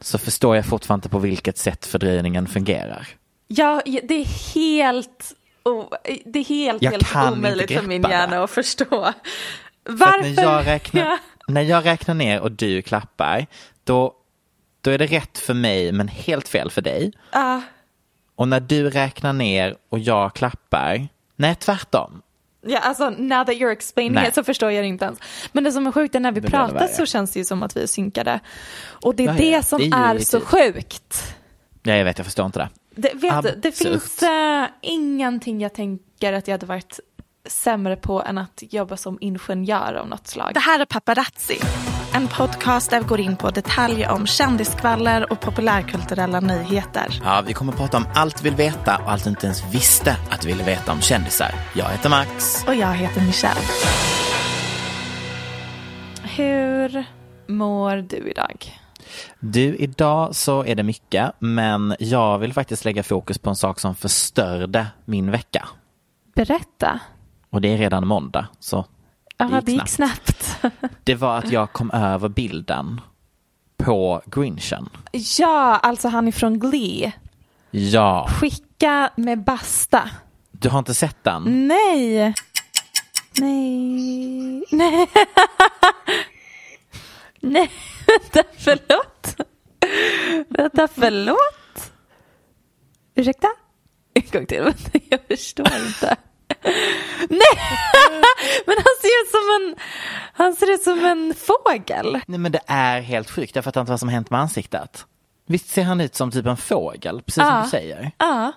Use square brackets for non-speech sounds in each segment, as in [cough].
Så förstår jag fortfarande inte på vilket sätt fördröjningen fungerar. Ja, det är helt, o- det är helt, Jag helt omöjligt för min hjärna att förstå. För att Varför? när, jag räknar, Ja. när jag räknar ner och du klappar, då, då är det rätt för mig men helt fel för dig. Ja. Och när du räknar ner och jag klappar, nej tvärtom. Ja, alltså now that you're explaining Nej. it så förstår jag det inte ens. Men det som är sjukt är när vi Det pratar så känns det ju som att vi är synkade. Och det är Ja, ja, det som Det är är, så sjukt. Ja, jag vet, jag förstår inte det. Det, vet det finns uh, ingenting jag tänker att jag hade varit sämre på än att jobba som ingenjör av något slag. Det här är Paparazzi, en podcast där vi går in på detaljer om kändiskvaller och populärkulturella nyheter. Ja, vi kommer prata om allt vi vill veta och allt du inte ens visste att du ville veta om kändisar. Jag heter Max. Och jag heter Michelle. Hur mår du idag? Du, idag så är det mycket, men jag vill faktiskt lägga fokus på en sak som förstörde min vecka. Berätta. Och det är redan måndag, så Ja, det gick snabbt. Det var att jag kom över bilden på Grinchen. ja, alltså han är från Glee. Ja, Skicka med basta. du har inte sett den? Nej. Nej. Nej. [laughs] Nej, vänta, förlåt. Vänta, förlåt. Ursäkta? En gång till, [laughs] jag förstår inte. Nej, [laughs] men han ser ut som en, han ser ut som en fågel. Nej men det är helt sjukt, jag fattar inte vad som hänt med ansiktet. Visst ser han ut som typ en fågel, precis som Ja. du säger? Ja,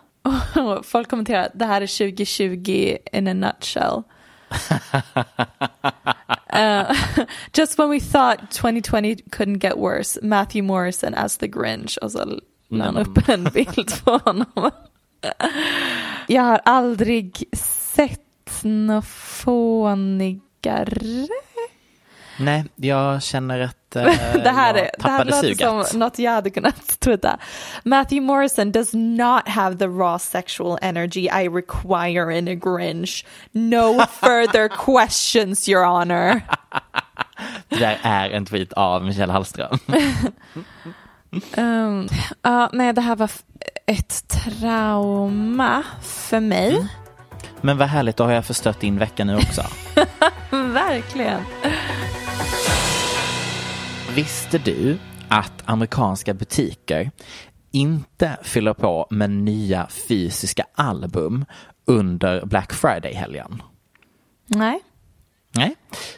och [laughs] folk kommenterar det här är 2020 in a nutshell. Uh, [laughs] just when we thought 2020 couldn't get worse, Matthew Morrison as the Grinch och så la han upp en bild på honom. Jag har aldrig fånigare. Nej, jag känner att [laughs] eh, det här, jag är, det här tappade låter suget. som något jag hade kunnat [laughs] twittra. Matthew Morrison does not have the raw sexual energy I require in a Grinch. No [laughs] further questions, your honor. Det där är en tweet av Michelle Hallström. Um, ja, nej, det här var ett trauma för mig. Men vad härligt, då har jag förstört din vecka nu också. [laughs] Verkligen. Visste du att amerikanska butiker inte fyller på med nya fysiska album under Black Friday-helgen? Nej. Nej,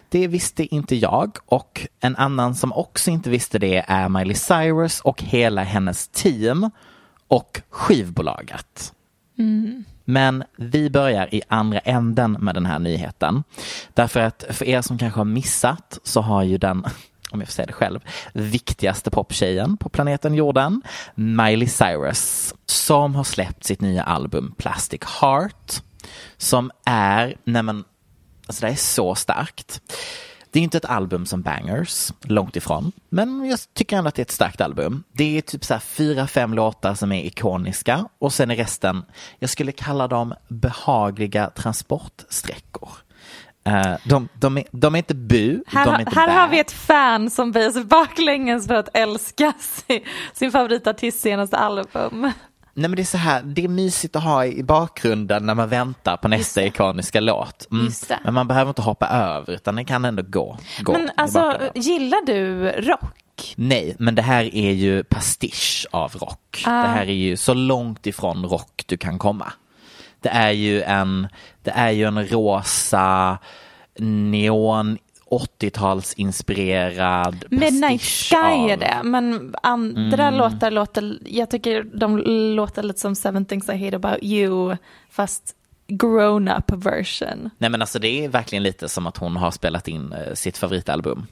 det visste inte jag och en annan som också inte visste det är Miley Cyrus och hela hennes team och skivbolaget. Men vi börjar i andra änden med den här nyheten. Därför att för er som kanske har missat så har ju den, [laughs] om jag får säga det själv, viktigaste poptjejen på planeten jorden, Miley Cyrus, som har släppt sitt nya album Plastic Heart. Som är, nej men, alltså det är så starkt. Det är inte ett album som bangers, långt ifrån. Men jag tycker ändå att det är ett starkt album. Det är typ så fyra, fem låtar som är ikoniska och sen är resten, jag skulle kalla dem behagliga transportsträckor. Uh, de, de, är, de är inte bu, här, de är inte här bä. har vi ett fan som böjer sig baklänges för att älska [laughs] sin, sin favoritartists senaste album. Nej men det är så här, det är mysigt att ha i bakgrunden när man väntar på nästa ikoniska låt. Mm. Men man behöver inte hoppa över utan den kan ändå gå. gå Men alltså, gillar du rock? Nej, men det här är ju pastisch av rock. Ah. Det här är ju så långt ifrån rock du kan komma. Det är ju en, det är ju en rosa neon 80-talsinspirerad Midnight Sky av- är det, men andra Mm. låtar låter, jag tycker de låter lite som Seven things I hate about you, fast grown-up version. Nej men alltså det är verkligen lite som att hon har spelat in eh, sitt favoritalbum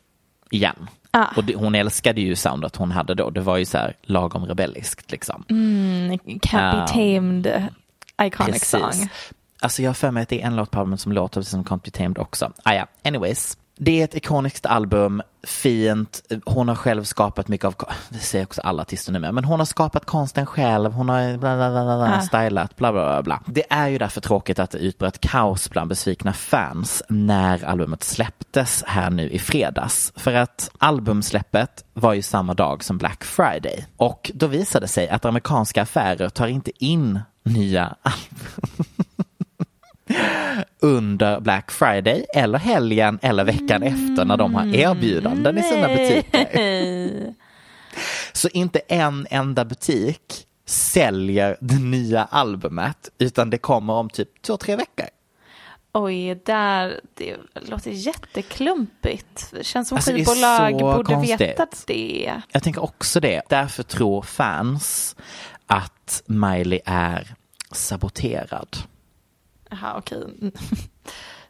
igen. Ah. Och hon älskade ju soundet hon hade då. Det var ju så här lagom rebelliskt liksom. Can't be Ah. tamed, iconic song. Alltså jag har för mig att det är en låt på albumet som låter precis som Can't Be Tamed också. Ah, ja. Anyways. Det är ett ikoniskt album, fint. Hon har själv skapat mycket av, det säger också alla artister nu med, men hon har skapat konsten själv, hon har bla bla bla bla, Ah. stylat, bla bla bla bla. Det är ju därför tråkigt att det utbröt kaos bland besvikna fans när albumet släpptes här nu i fredags. För att albumsläppet var ju samma dag som Black Friday. Och då visade det sig att amerikanska affärer tar inte in nya album [laughs] under Black Friday eller helgen eller veckan efter när de har erbjudanden i sina butiker. Nej. [laughs] Så inte en enda butik säljer det nya albumet utan det kommer om typ två, tre veckor. Oj, där, det låter jätteklumpigt. Det känns som Alltså, skivbolag borde konstigt. veta det. Jag tänker också det. Därför tror fans att Miley är saboterad. Jaha, okej. [laughs]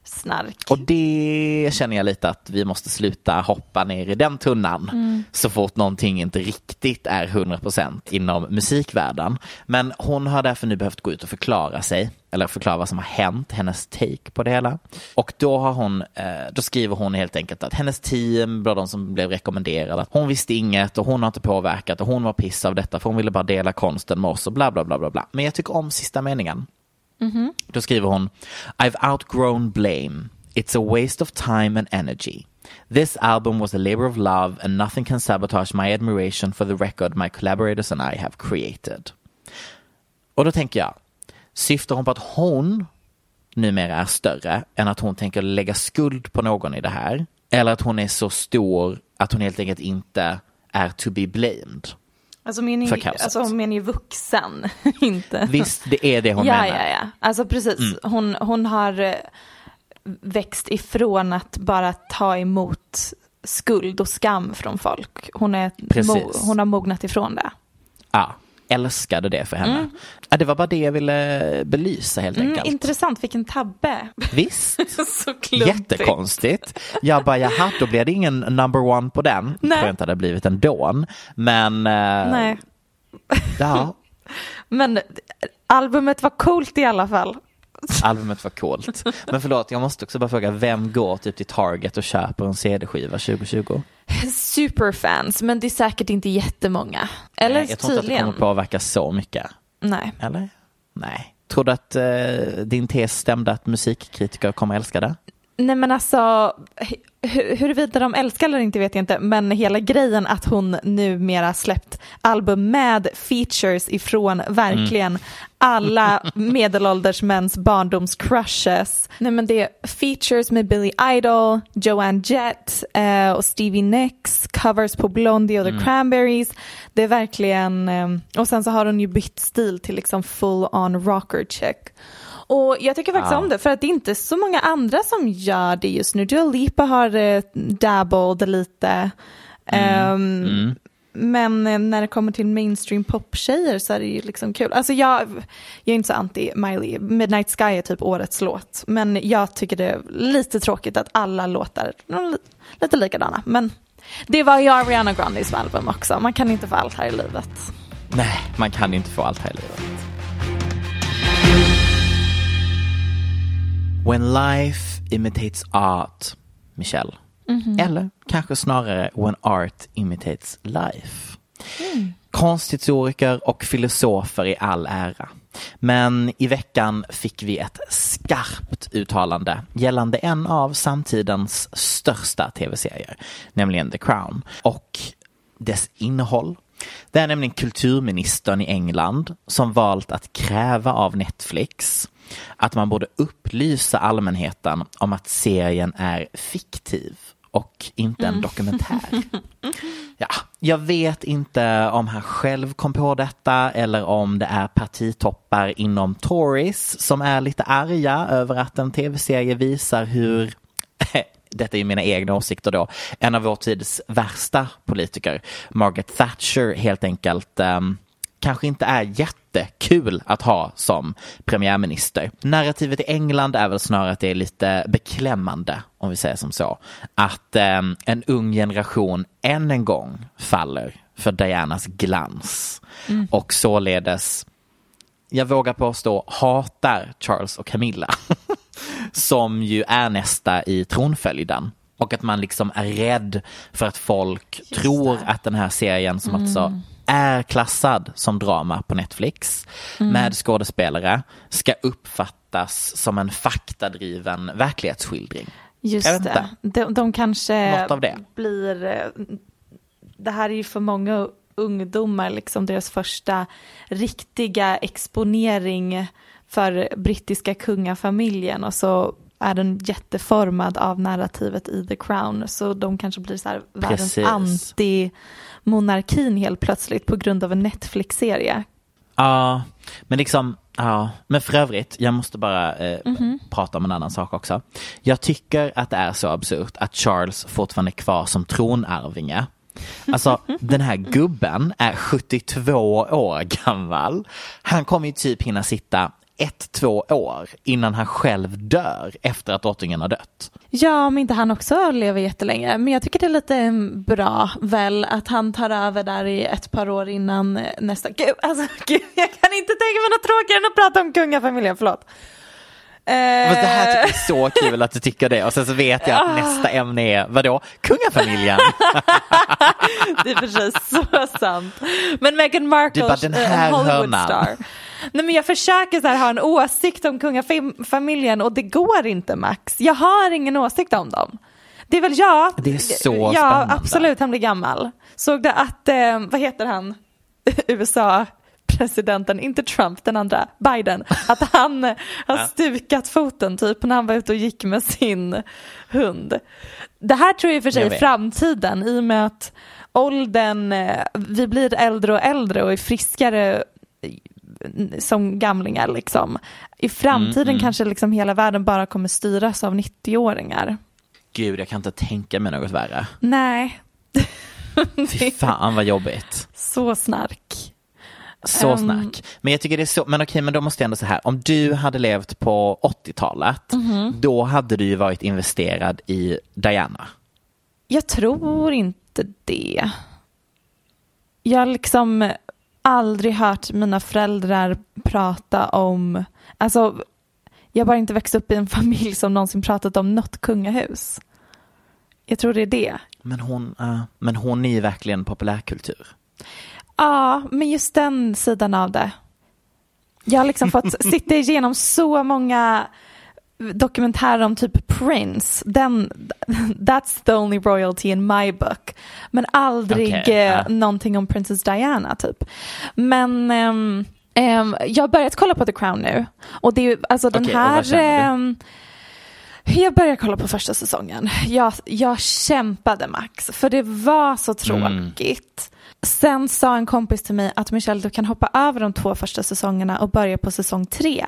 Snark. Och det känner jag lite att vi måste sluta hoppa ner i den tunnan så fort någonting inte riktigt är 100% inom musikvärlden. Men hon har därför nu behövt gå ut och förklara sig, eller förklara vad som har hänt, hennes take på det hela. Och då har hon, eh, då skriver hon helt enkelt att hennes team var de som blev rekommenderade, att hon visste inget och hon har inte påverkat och hon var piss av detta för hon ville bara dela konsten med oss och bla bla bla bla bla. Men jag tycker om sista meningen. Mm-hmm. Då skriver hon I've outgrown blame. It's a waste of time and energy. This album was a labor of love and nothing can sabotage my admiration for the record my collaborators and I have created. Och då tänker jag, syftar hon på att hon numera är större än att hon tänker lägga skuld på någon i det här? Eller att hon är så stor att hon helt enkelt inte är to be blamed? Alltså menar För ju, alltså menar ju vuxen, [laughs] inte. Visst, det är det hon ja, menar. ja, ja. Alltså precis. Hon, hon har eh, växt ifrån att bara ta emot skuld och skam från folk. Hon, är mo, hon har mognat ifrån det. Ja, älskade det för henne. Ja, det var bara det jag ville belysa helt Mm, enkelt. intressant, vilken tabbe. Visst, [laughs] jättekonstigt. Jag bara, jaha, då blev det ingen number one på den. Nej. Tror jag inte hade blivit ändå. Men, eh, Nej. ja, [laughs] Men albumet var coolt i alla fall. [laughs] albumet var coolt. Men förlåt, jag måste också bara fråga, vem går typ till Target och köper en CD-skiva 2020? Superfans, men det är säkert inte jättemånga. Eller Nej, jag tror inte att det kommer påverka så mycket. Nej. Eller? Nej. Tror du att eh, din tes stämde att musikkritiker kommer älska det? Nej men alltså, hu- huruvida de älskar eller inte vet jag inte, men hela grejen att hon numera släppt album med features ifrån verkligen alla [laughs] medelålders mäns barndomscrushes. Nej men det är features med Billy Idol, Joanne Jett eh, och Stevie Nicks, covers på Blondie och The Cranberries. Det är verkligen, eh, och sen så har hon ju bytt stil till liksom full on rocker chick. Och jag tycker faktiskt Ja. om det för att det är inte så många andra som gör det just nu. Dua Lipa har eh, dabbled lite. Ehm, Men eh, när det kommer till mainstream poptjejer så är det ju liksom kul. Alltså jag, jag är inte så anti Miley. Midnight Sky är typ årets låt. Men jag tycker det är lite tråkigt att alla låtar lite likadana. Men det var ju Ariana Grandes album också. Man kan inte få allt här i livet. Nej, man kan inte få allt här i livet. When life imitates art, Michelle. Eller kanske snarare when art imitates life. Konsthistoriker och filosofer i all ära. Men i veckan fick vi ett skarpt uttalande gällande en av samtidens största tv-serier, nämligen The Crown. Och dess innehåll. Det är nämligen kulturministern i England som valt att kräva av Netflix att man borde upplysa allmänheten om att serien är fiktiv och inte en dokumentär. [laughs] Ja, jag vet inte om han själv kom på detta eller om det är partitoppar inom Tories som är lite arga över att en tv-serie visar hur [laughs] detta är mina egna åsikter då, en av vår tids värsta politiker, Margaret Thatcher, helt enkelt um, kanske inte är jättekul att ha som premiärminister. Narrativet i England är väl snarare att det är lite beklämmande, om vi säger som så, att um, en ung generation än en gång faller för Dianas glans mm. och således jag vågar påstå hatar Charles och Camilla. [laughs] som ju är nästa i tronföljden. Och att man liksom är rädd för att folk Just tror det. att den här serien som alltså mm. alltså är klassad som drama på Netflix mm. med skådespelare ska uppfattas som en faktadriven verklighetsskildring. Just det. De, de kanske blir... Eh, det här är ju för många ungdomar liksom deras första riktiga exponering för brittiska kungafamiljen och så är den jätteformad av narrativet i The Crown så de kanske blir så här världens anti-monarkin helt plötsligt på grund av en Netflix-serie. Ja, men liksom, ja, men för övrigt, jag måste bara eh, mm -hmm. prata om en annan sak också. Jag tycker att det är så absurt att Charles fortfarande är kvar som tronarvinge. Alltså [laughs] den här gubben är 72 år gammal. Han kommer ju typ hinna sitta ett, två år innan han själv dör efter att drottningen har dött. Ja, men inte han också lever jättelänge. Men jag tycker det är lite bra väl att han tar över där i ett par år innan nästa. Gud, alltså, [laughs] gud, jag kan inte tänka mig något tråkigare än att prata om kungafamiljen, förlåt. Men det här tycker jag är så kul att du tycker det och sen så vet jag att nästa ämne är vadå? Kungafamiljen. [laughs] det är precis så sant. Men Meghan Markle, du bara, den här Hollywood hörnan. star. Nej men jag försöker så här, ha en åsikt om kungafamiljen och det går inte Max. Jag har ingen åsikt om dem. Det är väl jag. Det är så ja, spännande. absolut, han blir gammal. Såg du att, eh, vad heter han, [laughs] USA presidenten, inte Trump, den andra, Biden, att han [laughs] har stukat foten typ när han var ute och gick med sin hund. Det här tror jag i och för sig är framtiden i och med att åldern, eh, vi blir äldre och äldre och är friskare som gamlingar liksom. I framtiden mm, mm. kanske liksom hela världen bara kommer styras av 90-åringar. Gud, jag kan inte tänka mig något värre. Nej. [laughs] Fy fan vad jobbigt. Så snark. Så um, snack. Men jag tycker det är så, men okej, men då måste jag ändå säga här, om du hade levt på 80-talet, mm -hmm. då hade du ju varit investerad i Diana. Jag tror inte det. Jag liksom, aldrig hört mina föräldrar prata om, alltså jag har bara inte växt upp i en [laughs] familj som någonsin pratat om något kungahus. Jag tror det är det. Men hon, uh, men hon är ju verkligen populärkultur. Ja, men just den sidan av det. Jag har liksom fått [laughs] sitta igenom så många dokumentärer om typ Prince, den, that's the only royalty in my book. Men aldrig okay, uh. någonting om Princess Diana typ. Men um, um, jag har börjat kolla på The Crown nu. Och det är alltså den okay, här um, jag började kolla på första säsongen. Jag, jag kämpade Max, för det var så mm. tråkigt. Mm. Sen sa en kompis till mig att Michelle, du kan hoppa över de två första säsongerna och börja på säsong tre.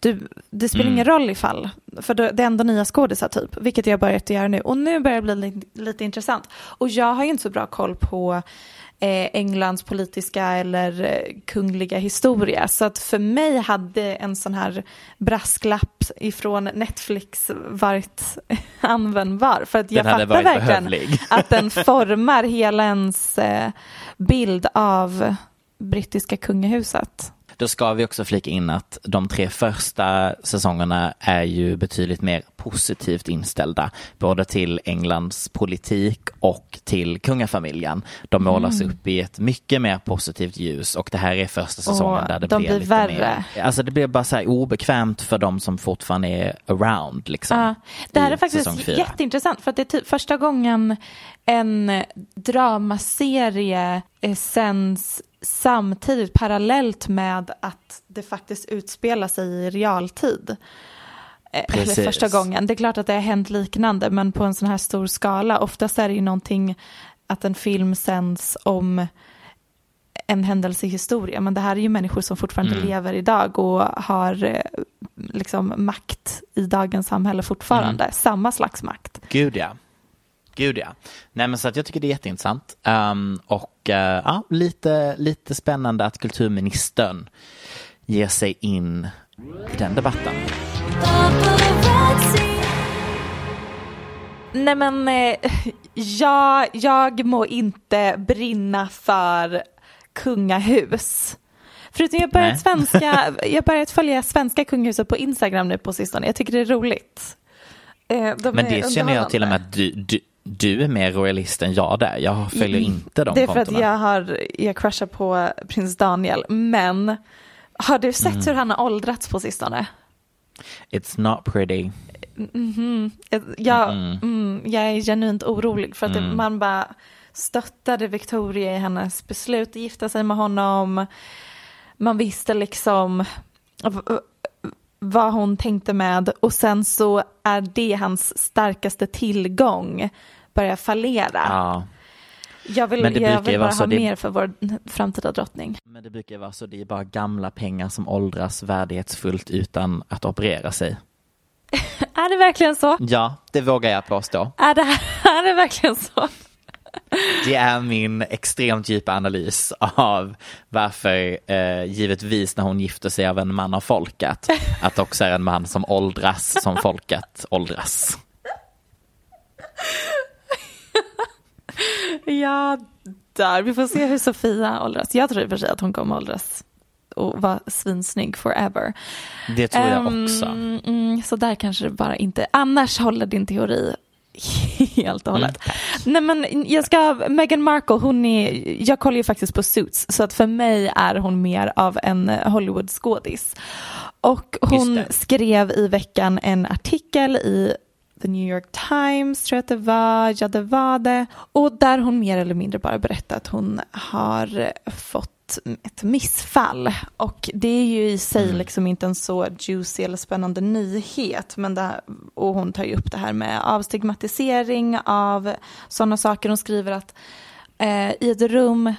Du, det spelar mm. ingen roll ifall, för det är ändå nya skådisar typ, vilket jag börjat göra nu. Och nu börjar det bli lite, lite intressant. Och jag har ju inte så bra koll på Englands politiska eller eh, kungliga historia. Så att för mig hade en sån här brasklapp ifrån Netflix varit [laughs] användbar. För att jag fattar verkligen behövlig. [laughs] att den [laughs] formar hela ens eh, bild av brittiska kungahuset. Då ska vi också flika in att de tre första säsongerna är ju betydligt mer positivt inställda, både till Englands politik och till kungafamiljen. De målas Mm. upp i ett mycket mer positivt ljus och det här är första säsongen Och där det de blir blir lite värre. mer, alltså det blir bara så här obekvämt för de som fortfarande är around liksom. Ja, det här är faktiskt jätteintressant för att det är typ första gången en dramaserie eh, sänds samtidigt parallellt med att det faktiskt utspelar sig i realtid. Eh, Precis. Eller första gången. Det är klart att det har hänt liknande men på en sån här stor skala. Oftast är det ju någonting att en film sänds om en händelse i historia. Men det här är ju människor som fortfarande Mm. lever idag och har eh, liksom makt i dagens samhälle fortfarande. Mm. Samma slags makt. Gud ja. Gud ja. Nej men så att jag tycker det är jätteintressant. Um, och uh, ja, lite, lite spännande att kulturministern ger sig in i den debatten. Nej men eh, jag, jag må inte brinna för kungahus. Förutom jag börjat, svenska, [laughs] jag börjat följa svenska kungahuset på Instagram nu på sistone. Jag tycker det är roligt. Eh, de Men är det känner jag till och med att du, du, du är mer royalist än jag där. Jag följer inte de Mm. Det är för kontona. att jag har, jag crushar på prins Daniel. Men har du sett Mm. hur han har åldrats på sistone? It's not pretty. Jag, mm, jag är genuint orolig för att Mm. man bara stöttade Victoria i hennes beslut att gifta sig med honom. Man visste liksom vad hon tänkte med och sen så är det hans starkaste tillgång börjar fallera. Ja. Jag vill, Men det jag vill bara ha det- mer för vår framtida drottning. Men det brukar ju vara så, det är bara gamla pengar som åldras värdighetsfullt utan att operera sig. [laughs] Är det verkligen så? Ja, det vågar jag påstå. Är det, [laughs] är det verkligen så? Det är min extremt djupa analys av varför, eh, givetvis när hon gifter sig av en man av folket, att det också är en man som åldras som folket åldras. Ja, där. Vi får se hur Sofia åldras. Jag tror i och för sig att hon kommer åldras och vara svinsnygg forever. Det tror jag Ehm, också. Mm, så där kanske det bara inte, annars håller din teori [laughs] helt och hållet. Nej men jag ska, Meghan Markle, hon är, jag kollar ju faktiskt på Suits, så att för mig är hon mer av en Hollywood-skådis. Och hon skrev i veckan en artikel i The New York Times, tror jag att det var, ja det var det. Och där hon mer eller mindre bara berättar att hon har fått ett missfall. Och det är ju i sig liksom inte en så juicy eller spännande nyhet. Men det, och hon tar ju upp det här med avstigmatisering av sådana saker. Hon skriver att eh, i ett rum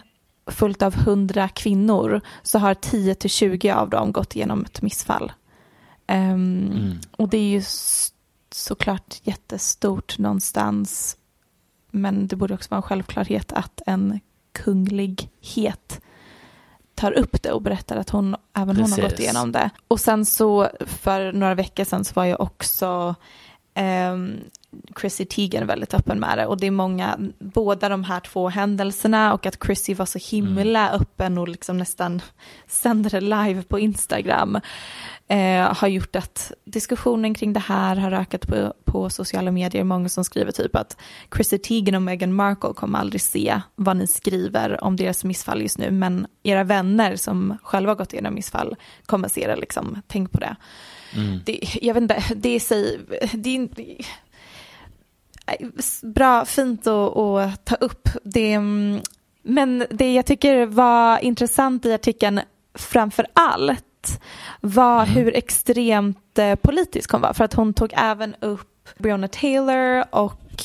fullt av hundra kvinnor så har 10 till 20 av dem gått igenom ett missfall. Ehm, Och det är ju såklart jättestort någonstans. Men det borde också vara en självklarhet att en kunglighet tar upp det och berättar att hon, även hon har gått Precis. igenom det. Och sen så för några veckor sedan så var ju också ehm, Chrissy Teigen väldigt öppen med det och det är många, båda de här två händelserna och att Chrissy var så himla öppen och liksom nästan sände det live på Instagram eh, har gjort att diskussionen kring det här har ökat på, på sociala medier. Många som skriver typ att Chrissy Teigen och Meghan Markle kommer aldrig se vad ni skriver om deras missfall just nu, men era vänner som själva har gått igenom missfall kommer se det liksom. Tänk på det. det jag vet inte, det är, sig, det är bra, fint att, att ta upp. Det, mm, men det jag tycker var intressant i artikeln framför allt var hur extremt eh, politisk hon var. För att hon tog även upp Breonna Taylor och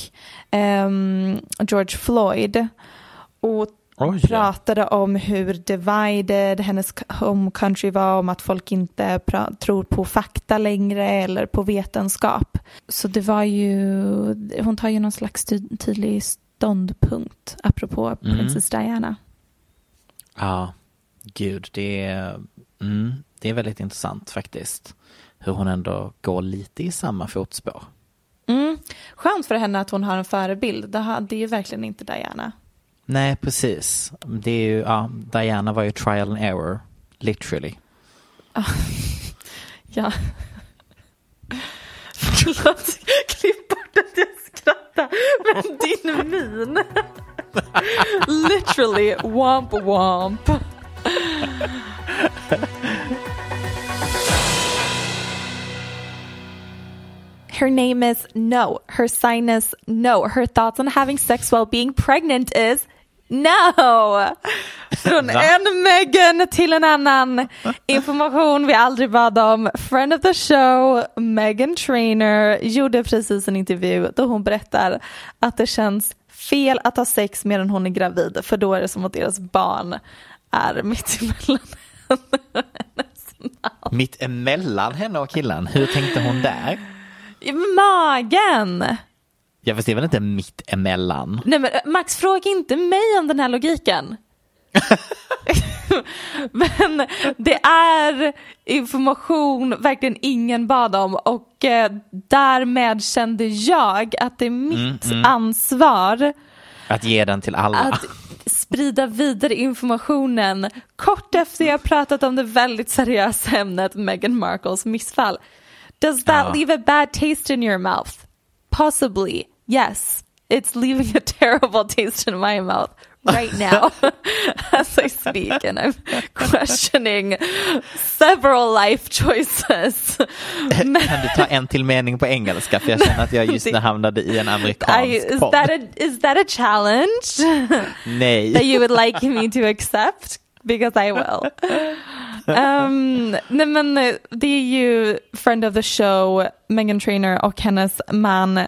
ehm, George Floyd. Och Oj, pratade om hur divided hennes home country var, om att folk inte tror på fakta längre eller på vetenskap. Så det var ju, hon tar ju någon slags ty- tydlig ståndpunkt apropå Mm. Princess Diana. Ja, gud, det är, mm, det är väldigt intressant faktiskt. Hur hon ändå går lite i samma fotspår. Mm. Skönt för henne att hon har en förebild, det hade ju verkligen inte Diana. Nej, precis. Det är ju, ja, Diana var ju trial and error, literally. Ah. [laughs] Ja. [laughs] Förlåt, klipp bort att jag skrattar. Men din min. [laughs] Literally womp womp. Her name is no. Her sign is no. Her thoughts on having sex while being pregnant is no. Från Va? en Megan till en annan. Information vi aldrig bad om. Friend of the show, Megan Trainer, gjorde precis en intervju då hon berättar att det känns fel att ha sex medan hon är gravid för då är det som att deras barn är mitt emellan Mitt emellan henne och killen, hur tänkte hon där? I magen. Jag förstår väl inte mitt emellan? Nej men eh, Max fråga inte mig om den här logiken. [laughs] men det är information verkligen ingen bad om och eh, därmed kände jag att det är mitt ansvar Att ge den till alla? att sprida vidare informationen kort efter jag pratat om det väldigt seriösa ämnet Meghan Markles missfall. Does that Ja. leave a bad taste in your mouth? Possibly, yes. It's leaving a [laughs] terrible taste in my mouth right [laughs] now [laughs] as I speak and I'm questioning several life choices. Kan du ta en till mening på engelska? För jag känner att jag just nu hamnade i en amerikansk I, is, that a, is that a challenge? that you would like me to accept because I will. Um, nej men eh, det är ju friend of the show, Megan Trainer och hennes man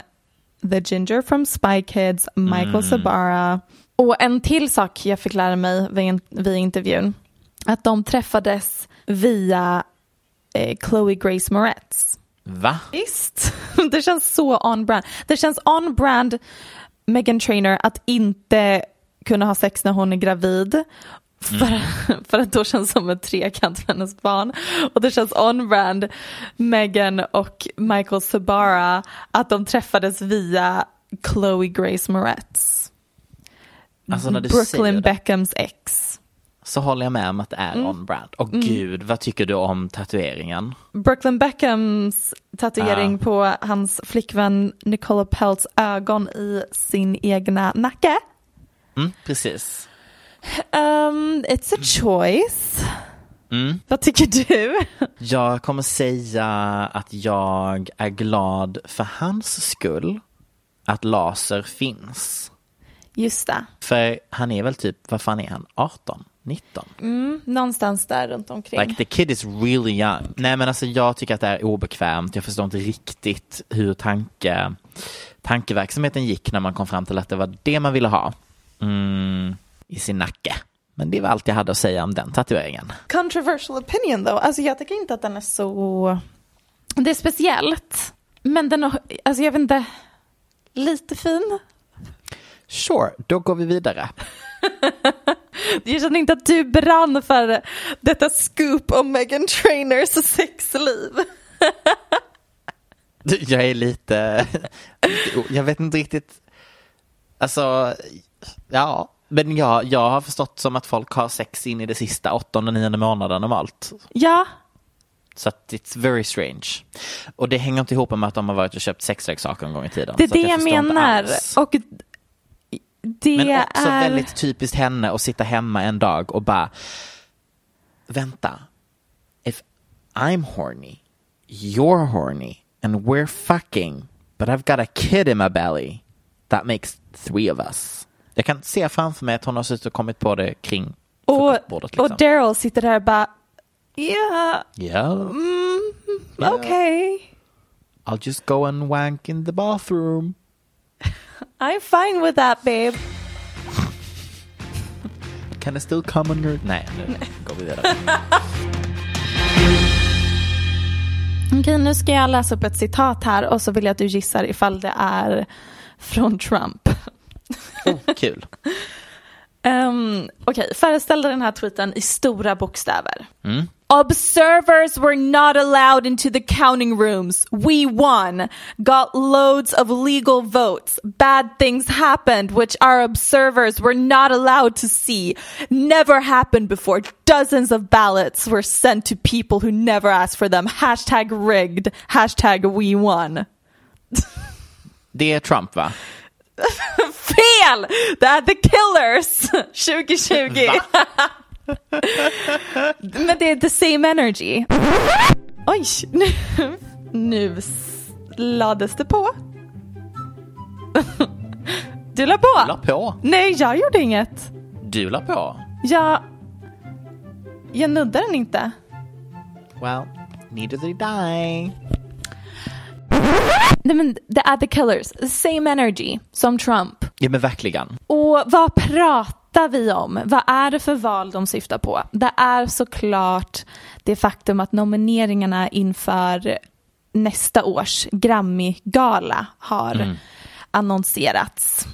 The Ginger from Spy Kids, Michael Sabara. Och en till sak jag fick lära mig vid intervjun, att de träffades via eh, Chloe Grace Moretz. Va? Visst, [laughs] det känns så on-brand. Det känns on-brand Megan Trainer att inte kunna ha sex när hon är gravid. För, för att då känns som en trekant för hennes barn. Och det känns on-brand Megan och Michael Sabara att de träffades via Chloe Grace Moretz. Alltså Brooklyn Beckhams ex. så håller jag med om att det är on-brand. Och gud, vad tycker du om tatueringen? Brooklyn Beckhams tatuering Ah. på hans flickvän Nicola Peltz ögon i sin egna nacke. Mm, precis. Um, it's a choice. Mm. Vad tycker du? Jag kommer säga att jag är glad för hans skull att laser finns. Just det. För han är väl typ, vad fan är han, 18, 19? Mm, någonstans där runt omkring. Like the kid is really young. Nej men alltså jag tycker att det är obekvämt. Jag förstår inte riktigt hur tanke, tankeverksamheten gick när man kom fram till att det var det man ville ha mm, i sin nacke. Men det var allt jag hade att säga om den tatueringen. Controversial opinion though. Alltså jag tycker inte att den är så... Det är speciellt. Men den har, alltså jag vet inte, lite fin. Sure, då går vi vidare. [laughs] Jag känner inte att du brann för detta scoop om Megan Trainers sexliv. Jag är lite, jag vet inte riktigt, alltså, ja, men jag, jag har förstått som att folk har sex in i det sista åttonde, nionde månaden normalt. Ja, Så att it's very strange. Och det hänger inte ihop med att de har varit och köpt sexleksaker en gång i tiden. det är det jag inte menar. Och det Men också är... väldigt typiskt henne att sitta hemma en dag och bara vänta. If I'm horny, you're horny and we're fucking but I've got a kid in my belly. That makes three of us. Jag kan se framför mig att hon har suttit och kommit på det kring Och, frukostbordet. Liksom. och Daryl sitter där och bara, ja, Ja, mm, Ja. okej. I'll just go and wank in the bathroom. [laughs] I'm fine with that babe. [laughs] Can I still come on your... Nej, nu [laughs] går vi vidare. Okej, nu ska jag läsa upp ett citat här och så vill jag att du gissar ifall det är från Trump. Oh, [laughs] kul. Um, Okej, okay. föreställ dig den här tweeten i stora bokstäver. Mm. Observers were not allowed into the counting rooms. We won. Got loads of legal votes. Bad things happened, which our observers were not allowed to see. Never happened before. Dozens of ballots were sent to people who never asked for them. Hashtag rigged. Hashtag we won. [laughs] Det är Trump va? [laughs] Fel! Det är The Killers [laughs] 2020. [laughs] Men det är the same energy. Oj, nu, nu lades det på. Du la på? La på. Nej, jag gjorde inget. Du la på. Jag... Jag nuddade den inte. Well, neither did I. Nej men det är the killers, same energy som Trump. Ja men verkligen. Och vad pratar vi om? Vad är det för val de syftar på? Det är såklart det faktum att nomineringarna inför nästa års Grammy-gala har mm. annonserats.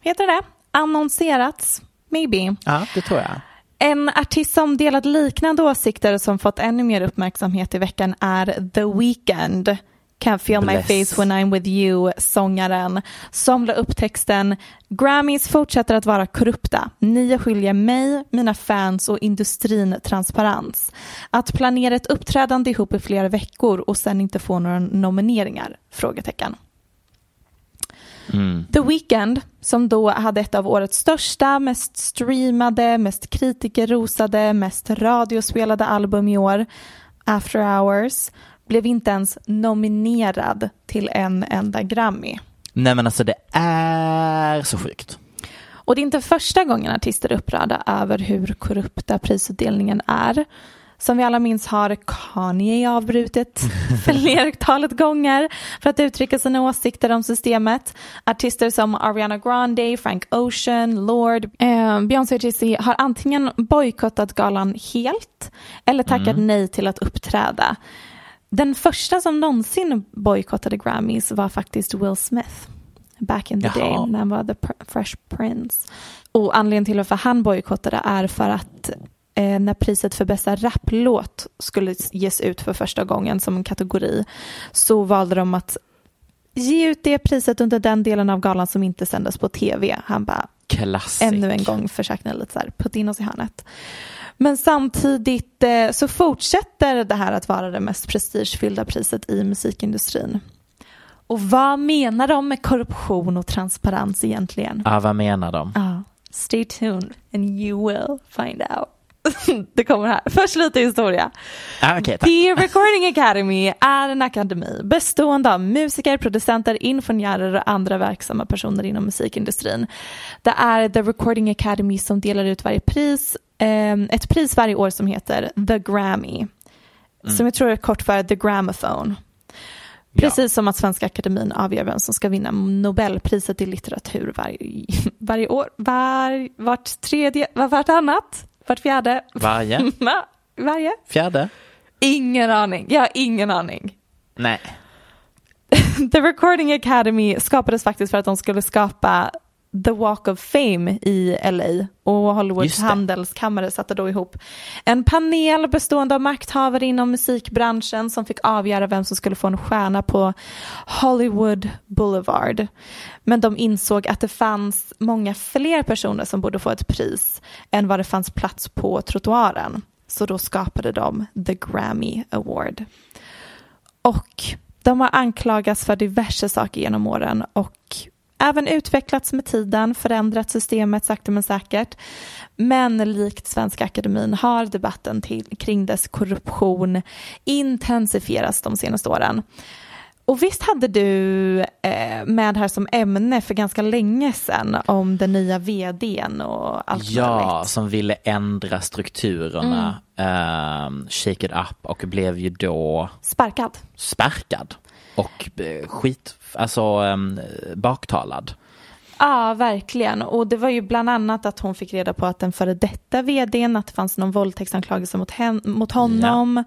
Heter det? Annonserats? Maybe. Ja, det tror jag. En artist som delat liknande åsikter och som fått ännu mer uppmärksamhet i veckan är The Weeknd. Can't feel Bless. my face when I'm with you, sångaren, som la upp texten Grammys fortsätter att vara korrupta. Ni är skyldiga mig, mina fans och industrin transparens. Att planera ett uppträdande ihop i flera veckor och sen inte få några nomineringar? Frågetecken. Mm. The Weeknd, som då hade ett av årets största, mest streamade, mest kritikerrosade, mest radiospelade album i år, After Hours, blev inte ens nominerad till en enda Grammy. Nej men alltså det är så sjukt. Och det är inte första gången artister är upprörda över hur korrupta prisutdelningen är. Som vi alla minns har Kanye avbrutit [laughs] flertalet gånger för att uttrycka sina åsikter om systemet. Artister som Ariana Grande, Frank Ocean, Lord, eh, Beyoncé och Jay-Z har antingen bojkottat galan helt eller tackat mm. nej till att uppträda. Den första som någonsin bojkottade Grammys var faktiskt Will Smith. Back in the Jaha. day när han var the Fresh Prince. Och anledningen till varför han bojkottade är för att eh, när priset för bästa raplåt skulle ges ut för första gången som en kategori så valde de att ge ut det priset under den delen av galan som inte sändes på tv. Han bara, Classic. ännu en gång försökte lite så här, put in oss i hörnet. Men samtidigt eh, så fortsätter det här att vara det mest prestigefyllda priset i musikindustrin. Och vad menar de med korruption och transparens egentligen? Ja, vad menar de? Ja, stay tuned and you will find out. [laughs] det kommer här. Först lite historia. Ah, okay, The Recording Academy är en akademi bestående av musiker, producenter, ingenjörer och andra verksamma personer inom musikindustrin. Det är The Recording Academy som delar ut varje pris Ehm, ett pris varje år som heter The Grammy. Mm. Som jag tror är kort för The Gramophone. Precis ja. som att Svenska Akademin avgör vem som ska vinna Nobelpriset i litteratur varje, varje år. Var, vart tredje, var, vartannat, vart fjärde. Varje? [laughs] varje. Fjärde? Ingen aning, jag har ingen aning. Nej. [laughs] The Recording Academy skapades faktiskt för att de skulle skapa The Walk of Fame i LA och Hollywoods handelskammare satte då ihop en panel bestående av makthavare inom musikbranschen som fick avgöra vem som skulle få en stjärna på Hollywood Boulevard. Men de insåg att det fanns många fler personer som borde få ett pris än vad det fanns plats på trottoaren. Så då skapade de The Grammy Award. Och de har anklagats för diverse saker genom åren och även utvecklats med tiden, förändrat systemet sakta men säkert. Men likt Svenska Akademin har debatten till, kring dess korruption intensifierats de senaste åren. Och visst hade du eh, med här som ämne för ganska länge sedan om den nya vdn och allt Ja, som ville ändra strukturerna, mm. eh, shake it up och blev ju då sparkad. Sparkad och eh, skit, alltså um, baktalad. Ja, verkligen. Och det var ju bland annat att hon fick reda på att den före detta vdn, att det fanns någon våldtäktsanklagelse mot, hen, mot honom.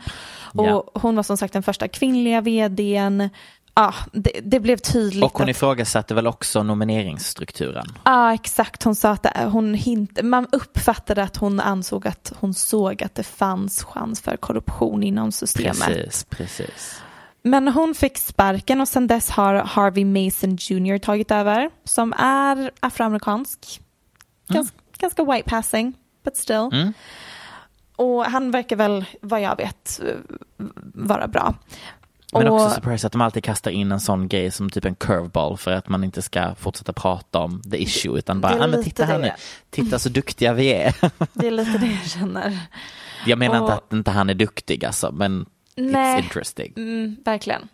Ja. Och ja. hon var som sagt den första kvinnliga vdn. ja, det, det blev tydligt. Och hon att, ifrågasatte väl också nomineringsstrukturen. Ja, exakt. Hon sa att det, hon hint, man uppfattade att hon ansåg att hon såg att det fanns chans för korruption inom systemet. Precis, precis. Men hon fick sparken och sedan dess har Harvey Mason Jr tagit över som är afroamerikansk. Gans, Ganska white passing, but still. Mm. Och han verkar väl, vad jag vet, vara bra. Men också surprise att de alltid kastar in en sån grej som typ en curveball för att man inte ska fortsätta prata om the issue utan bara, är ah, men titta här det. nu, titta så duktiga vi är. Det är lite det jag känner. Jag menar inte Och- att inte han är duktig alltså, men Nej. it's interesting. Mm, verkligen.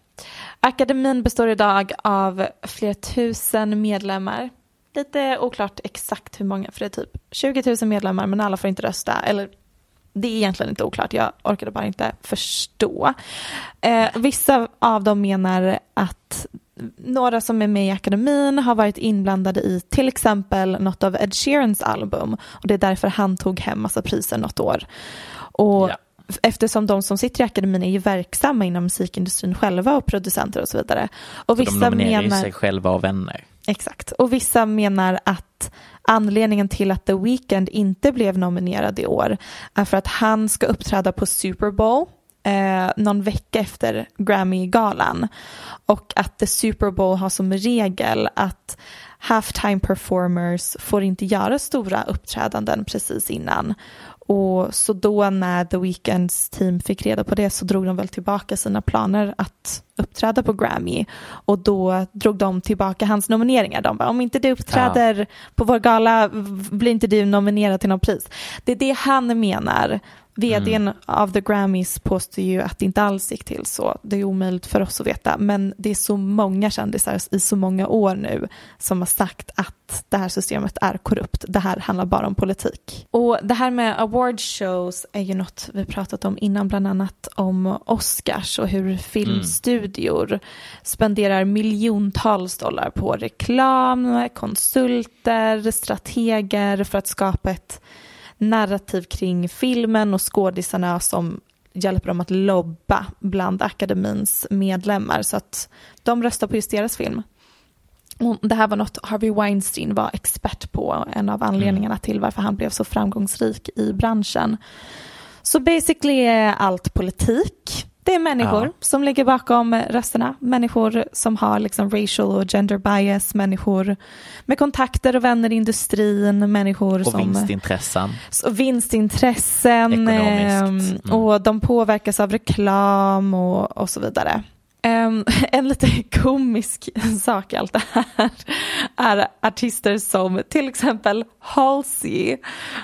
Akademin består idag av flera tusen medlemmar. Lite oklart exakt hur många, för det är typ 20 000 medlemmar men alla får inte rösta. Eller det är egentligen inte oklart, jag orkade bara inte förstå. Eh, vissa av dem menar att några som är med i akademin har varit inblandade i till exempel något av Ed Sheerans album och det är därför han tog hem massa priser något år. Och Ja. Eftersom de som sitter i akademin är ju verksamma inom musikindustrin själva och producenter och så vidare. Och de vissa nominerar ju menar, sig själva och vänner. exakt, och vissa menar att anledningen till att The Weeknd inte blev nominerad i år är för att han ska uppträda på Super Bowl eh, någon vecka efter Grammy-galan och att The Super Bowl har som regel att halftime performers får inte göra stora uppträdanden precis innan. Och så då när The Weeknds team fick reda på det så drog de väl tillbaka sina planer att uppträda på Grammy. Och då drog de tillbaka hans nomineringar. De bara, om inte du uppträder på vår gala blir inte du nominerad till något pris. Det är det han menar. Vdn av The Grammys påstår ju att det inte alls gick till så. Det är omöjligt för oss att veta. Men det är så många kändisar i så många år nu som har sagt att det här systemet är korrupt. Det här handlar bara om politik. Och det här med award shows är ju något vi pratat om innan, bland annat om Oscars och hur filmstudior spenderar miljontals dollar på reklam, konsulter, strateger för att skapa ett narrativ kring filmen och skådisarna som hjälper dem att lobba bland akademins medlemmar så att de röstar på just deras film. Och det här var något Harvey Weinstein var expert på, en av anledningarna till varför han blev så framgångsrik i branschen. Så basically är allt politik. Det är människor Ja. som ligger bakom rösterna. Människor som har liksom racial och gender bias. Människor med kontakter och vänner i industrin. Människor Och som... vinstintressen. Så vinstintressen Ekonomiskt. ehm, Mm. och de påverkas av reklam och, och så vidare. Ehm, [laughs] en lite komisk [laughs] sak i allt det här är artister som till exempel Halsey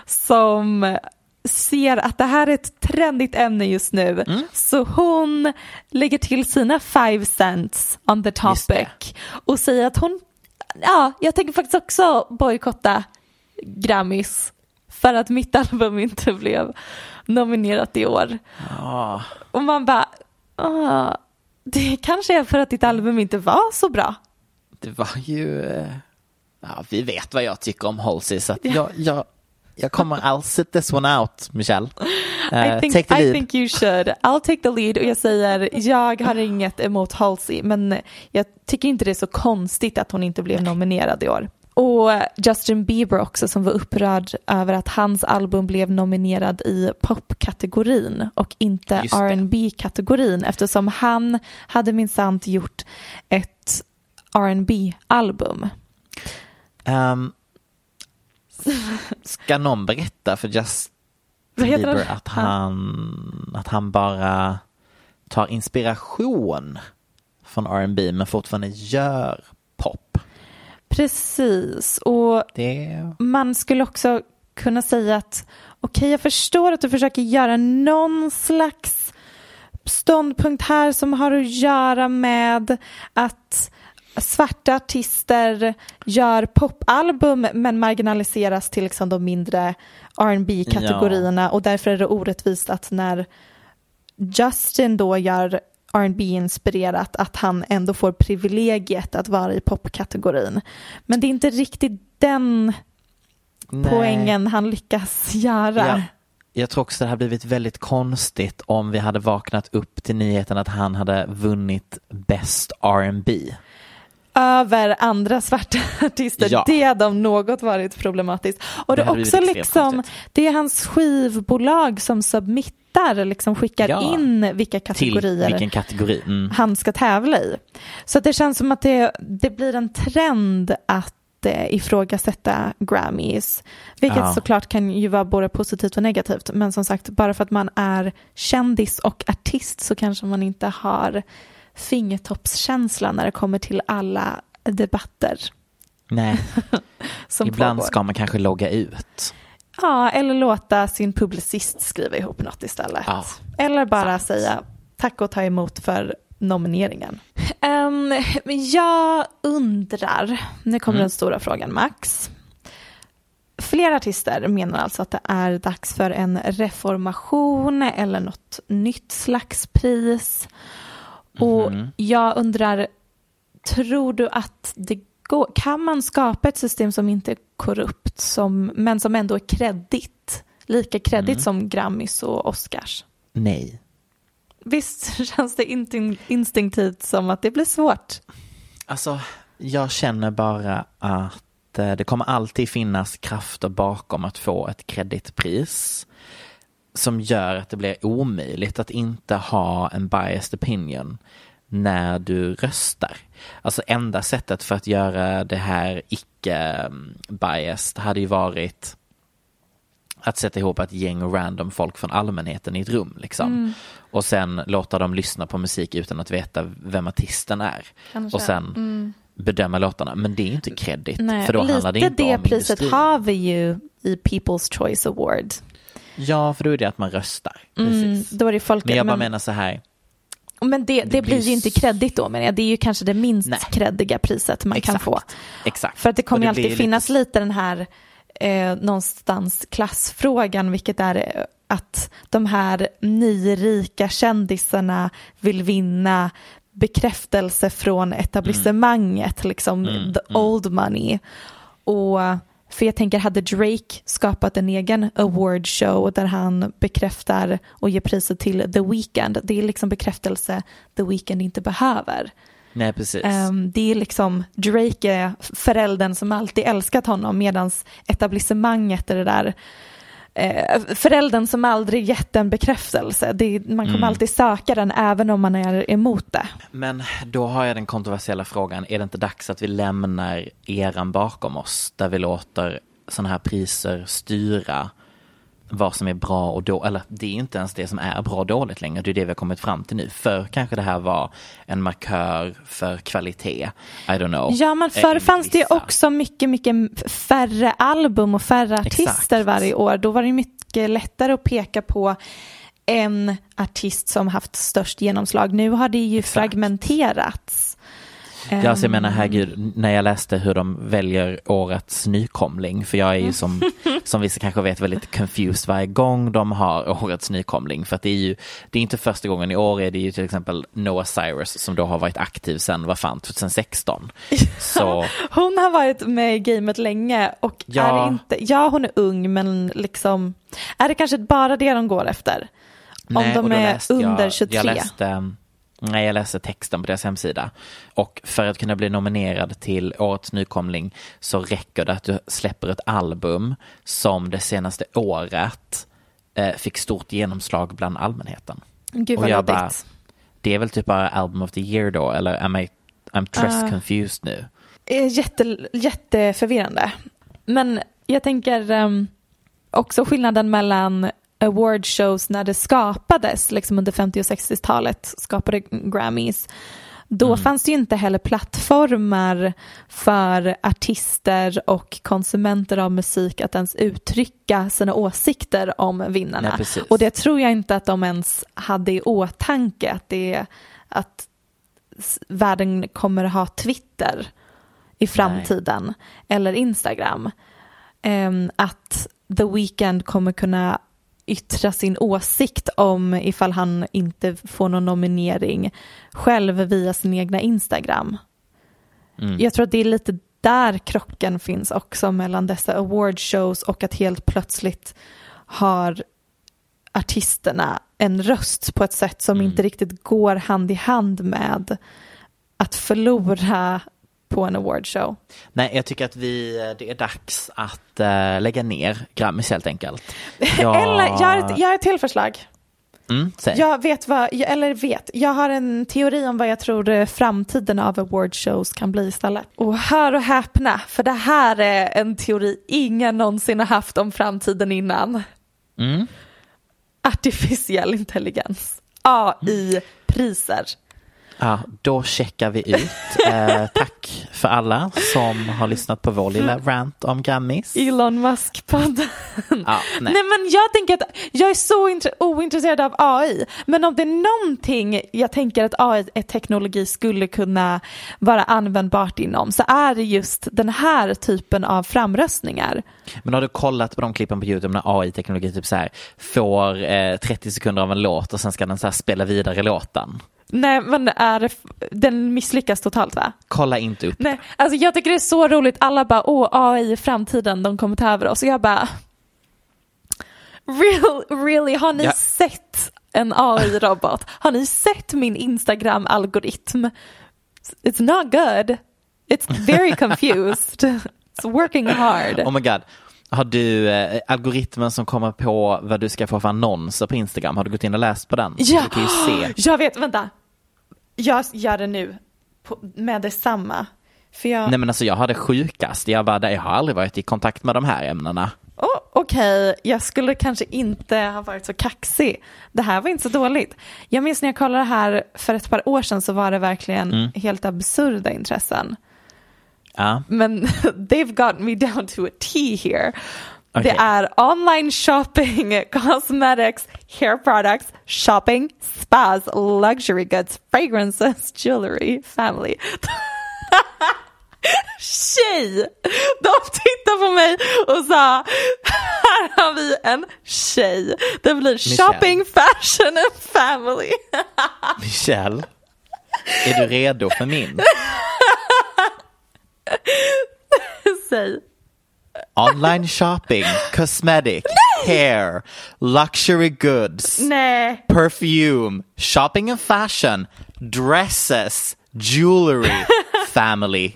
som ser att det här är ett trendigt ämne just nu. Mm. Så hon lägger till sina five cents on the topic och säger att hon, ja, jag tänker faktiskt också bojkotta Grammys för att mitt album inte blev nominerat i år. Ja, Och man bara, ah, det kanske är för att ditt album inte var så bra. det var ju... eh, Ja, vi vet vad jag tycker om Halsey så jag, jag, jag kommer, [laughs] I'll sit this one out, Michelle. Eh, I, think, take the I lead. think you should. I'll take the lead och jag säger, jag har inget emot Halsey men jag tycker inte det är så konstigt att hon inte blev nominerad i år. Och Justin Bieber också som var upprörd över att hans album blev nominerad i popkategorin och inte rb kategorin eftersom han hade minsann gjort ett rb album Ehm, ska någon berätta för Justin Bieber att han, att han bara tar inspiration från R&B men fortfarande gör pop? Precis, och Det man skulle också kunna säga att okej, jag förstår att du försöker göra någon slags ståndpunkt här som har att göra med att svarta artister gör popalbum men marginaliseras till liksom de mindre rb kategorierna och därför är det orättvist att när Justin då gör rb inspirerat att han ändå får privilegiet att vara i popkategorin. Men det är inte riktigt den Nej. poängen han lyckas göra. Ja. jag tror också det hade blivit väldigt konstigt om vi hade vaknat upp till nyheten att han hade vunnit Best R&B. Över andra svarta [laughs] artister. Ja. Det hade om något varit problematiskt. Och det, Det också liksom, det är hans skivbolag som submittar, liksom skickar Ja. in vilka kategorier vilken kategori? Mm. han ska tävla i. Så det känns som att det, det blir en trend att eh, ifrågasätta Grammys. Vilket Ja. såklart kan ju vara både positivt och negativt. Men som sagt, bara för att man är kändis och artist så kanske man inte har fingertoppskänsla när det kommer till alla debatter Nej, [laughs] ibland pågår. ska man kanske logga ut. Ja, eller låta sin publicist skriva ihop något istället. Ja, eller bara sant. säga tack och ta emot för nomineringen. Um, jag undrar, nu kommer Mm. den stora frågan Max. Flera artister menar alltså att det är dags för en reformation eller något nytt slags pris. Och Mhm. jag undrar, tror du att det går, kan man skapa ett system som inte är korrupt som, men som ändå är kredit? Lika kredit Mm. som Grammys och Oscars? Nej. Visst [laughs] känns det instin- instinktivt som att det blir svårt? Alltså, jag känner bara att eh, det kommer alltid finnas krafter bakom att få ett kreditpris som gör att det blir omöjligt att inte ha en biased opinion när du röstar. Alltså enda sättet för att göra det här icke-biased hade ju varit att sätta ihop ett gäng random folk från allmänheten i ett rum liksom. Och sen låta dem lyssna på musik utan att veta vem artisten är. Kanske. Och sen bedöma låtarna. Men det är ju inte kredit. För då handlar det lite inte det om priset industrin. har vi ju i People's Choice Award. Ja, för då är det att man röstar. Mm, då är det folk, Men jag bara men, menar så här. men det, det, det blir ju inte kredit då menar jag. Det är ju kanske det minst Nej. kreddiga priset man kan Exakt. få. Exakt. För att det kommer ju alltid finnas lite den här eh, någonstans klassfrågan, vilket är eh, att de här nyrika kändisarna vill vinna bekräftelse från etablissemanget, liksom Mm, the old money. Och för jag tänker, hade Drake skapat en egen award show där han bekräftar och ger priset till The Weeknd, det är liksom bekräftelse The Weeknd inte behöver. Nej, precis. Ehm, det är liksom Drake är föräldern som alltid älskat honom medan etablissemanget är det där eh, föräldern som aldrig gett en bekräftelse. Det, man kommer Mm. alltid söka den även om man är emot det. Men då har jag den kontroversiella frågan. Är det inte dags att vi lämnar eran bakom oss? Där vi låter sådana här priser styra vad som är bra och dåligt. Eller det är inte ens det som är bra och dåligt längre. Det är det vi har kommit fram till nu. För kanske det här var en markör för kvalitet. I don't know. Ja men Eh, förr fanns det också mycket, mycket färre album och färre artister Exakt. varje år. Då var det mycket lättare att peka på en artist som haft störst genomslag. Nu har det ju Exakt. fragmenterats. Ja, alltså jag menar Ehm, herregud, när jag läste hur de väljer årets nykomling, för jag är ju som, [laughs] som vissa kanske vet väldigt confused varje gång de har årets nykomling, för att det är ju, det är inte första gången, i år är det ju till exempel Noah Cyrus som då har varit aktiv sedan, vad fan, 2016. [laughs] Så, Hon har varit med i gamet länge och Ja. är inte, ja hon är ung men liksom, är det kanske bara det de går efter? Om och de är läste under jag, 23? Jag läste, nej, jag läste texten på deras hemsida. Och för att kunna bli nominerad till årets nykomling så räcker det att du släpper ett album som det senaste året eh, fick stort genomslag bland allmänheten. Gud och vad jag bara, det är väl typ bara album of the year då, eller am I, I'm trust Ah. confused nu? är jätte, jätteförvirrande. Men jag tänker um, också skillnaden mellan award shows när det skapades, liksom under 50 och 60-talet skapade Grammys. Då Mm. fanns det ju inte heller plattformar för artister och konsumenter av musik att ens uttrycka sina åsikter om vinnarna. Nej, och det tror jag inte att de ens hade i åtanke, att, det, att världen kommer ha Twitter i framtiden eller Instagram. Ehm, att The Weeknd kommer kunna yttra sin åsikt om ifall han inte får någon nominering själv via sin egna Instagram. Mm. Jag tror att det är lite där krocken finns också mellan dessa award shows och att helt plötsligt har artisterna en röst på ett sätt som inte riktigt går hand i hand med att förlora på en awardshow. Nej, jag tycker att vi, det är dags att eh, lägga ner Grammis helt enkelt. [laughs] Jag... Eller, jag har, ett, jag har ett till förslag. Mm. Jag vet vad, eller vet, jag har en teori om vad jag tror eh, framtiden av awardshows kan bli istället. Och hör och häpna, för det här är en teori ingen någonsin har haft om framtiden innan. Mm. Artificiell intelligens, AI-priser. Ja, då checkar vi ut. Eh, tack för alla som har lyssnat på vår lilla rant om Grammis. Elon Musk-podden. Ja, nej. Nej men jag tänker att jag är så intre- ointresserad av AI. Men om det är någonting jag tänker att AI-teknologi skulle kunna vara användbart inom så är det just den här typen av framröstningar. Men har du kollat på de klippen på Youtube när AI-teknologi typ så här får eh, 30 sekunder av en låt och sen ska den så här spela vidare låten? Nej men är det, den misslyckas totalt va? Kolla inte upp. Nej, alltså jag tycker det är så roligt. Alla bara, åh AI i framtiden, de kommer ta över oss. Och jag bara, real, really, har ni Ja. sett en AI-robot? Har ni sett min Instagram-algoritm? It's not good. It's very [laughs] confused. It's working hard. Oh my god. Har du eh, algoritmen som kommer på vad du ska få för annonser på Instagram? Har du gått in och läst på den? Ja, Du kan ju se. jag vet, vänta. Jag gör det nu på, med detsamma. För jag, Nej men alltså jag har det sjukast. Jag, bara, jag har aldrig varit i kontakt med de här ämnena. Oh, Okej, jag skulle kanske inte ha varit så kaxig. Det här var inte så dåligt. Jag minns när jag kollade det här för ett par år sedan så var det verkligen Mm. helt absurda intressen. Ja. Men [laughs] they've got me down to a T here. Det Okej. är online shopping, [laughs] cosmetics, hair products, shopping, spas, luxury goods, fragrances, jewelry, family. [laughs] Tjej! De tittade på mig och sa, här har vi en tjej. Det blir shopping, fashion and family. Michelle, är du redo för min? [laughs] Säg. Online shopping, cosmetic, hair, luxury goods, Nej. perfume, shopping and fashion, dresses, jewelry, [laughs] family.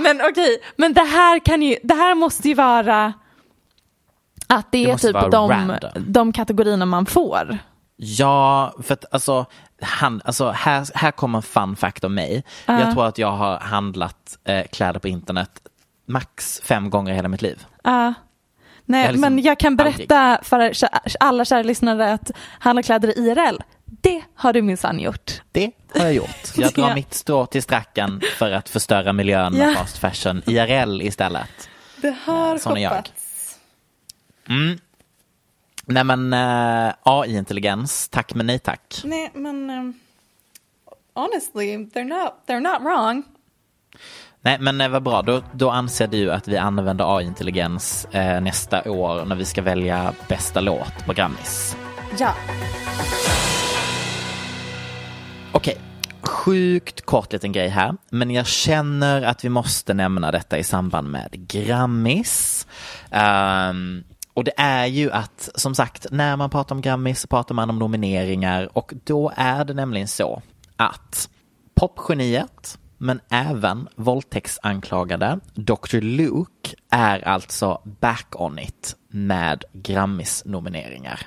Men okej, men det här kan ju, det här måste ju vara att det, Det är måste typ de, random. de kategorierna man får. Ja, för att alltså, han, alltså här, här kommer en fun fact om mig. Jag tror att jag har handlat eh, kläder på internet max fem gånger i hela mitt liv. Ja. Nej, Jag liksom men jag kan berätta för kä- alla kära lyssnare att handla kläder IRL, det har du minsann gjort. Det har jag gjort. [laughs] Jag drar Ja. mitt strå till stracken för att förstöra miljön med Ja. fast fashion IRL istället. Det har sån är jag. Nej men eh, AI-intelligens, tack men nej tack. Nej, men um, honestly, they're not, they're not wrong. Nej men eh, vad bra, då, då anser du att vi använder AI-intelligens eh, nästa år när vi ska välja bästa låt på Grammis. Ja. Okej, sjukt kort liten grej här, men jag känner att vi måste nämna detta i samband med Grammis. Ehm, och det är ju att, som sagt, när man pratar om Grammis så pratar man om nomineringar och då är det nämligen så att popgeniet, men även våldtäktsanklagade Dr. Luke är alltså back on it med Grammis-nomineringar.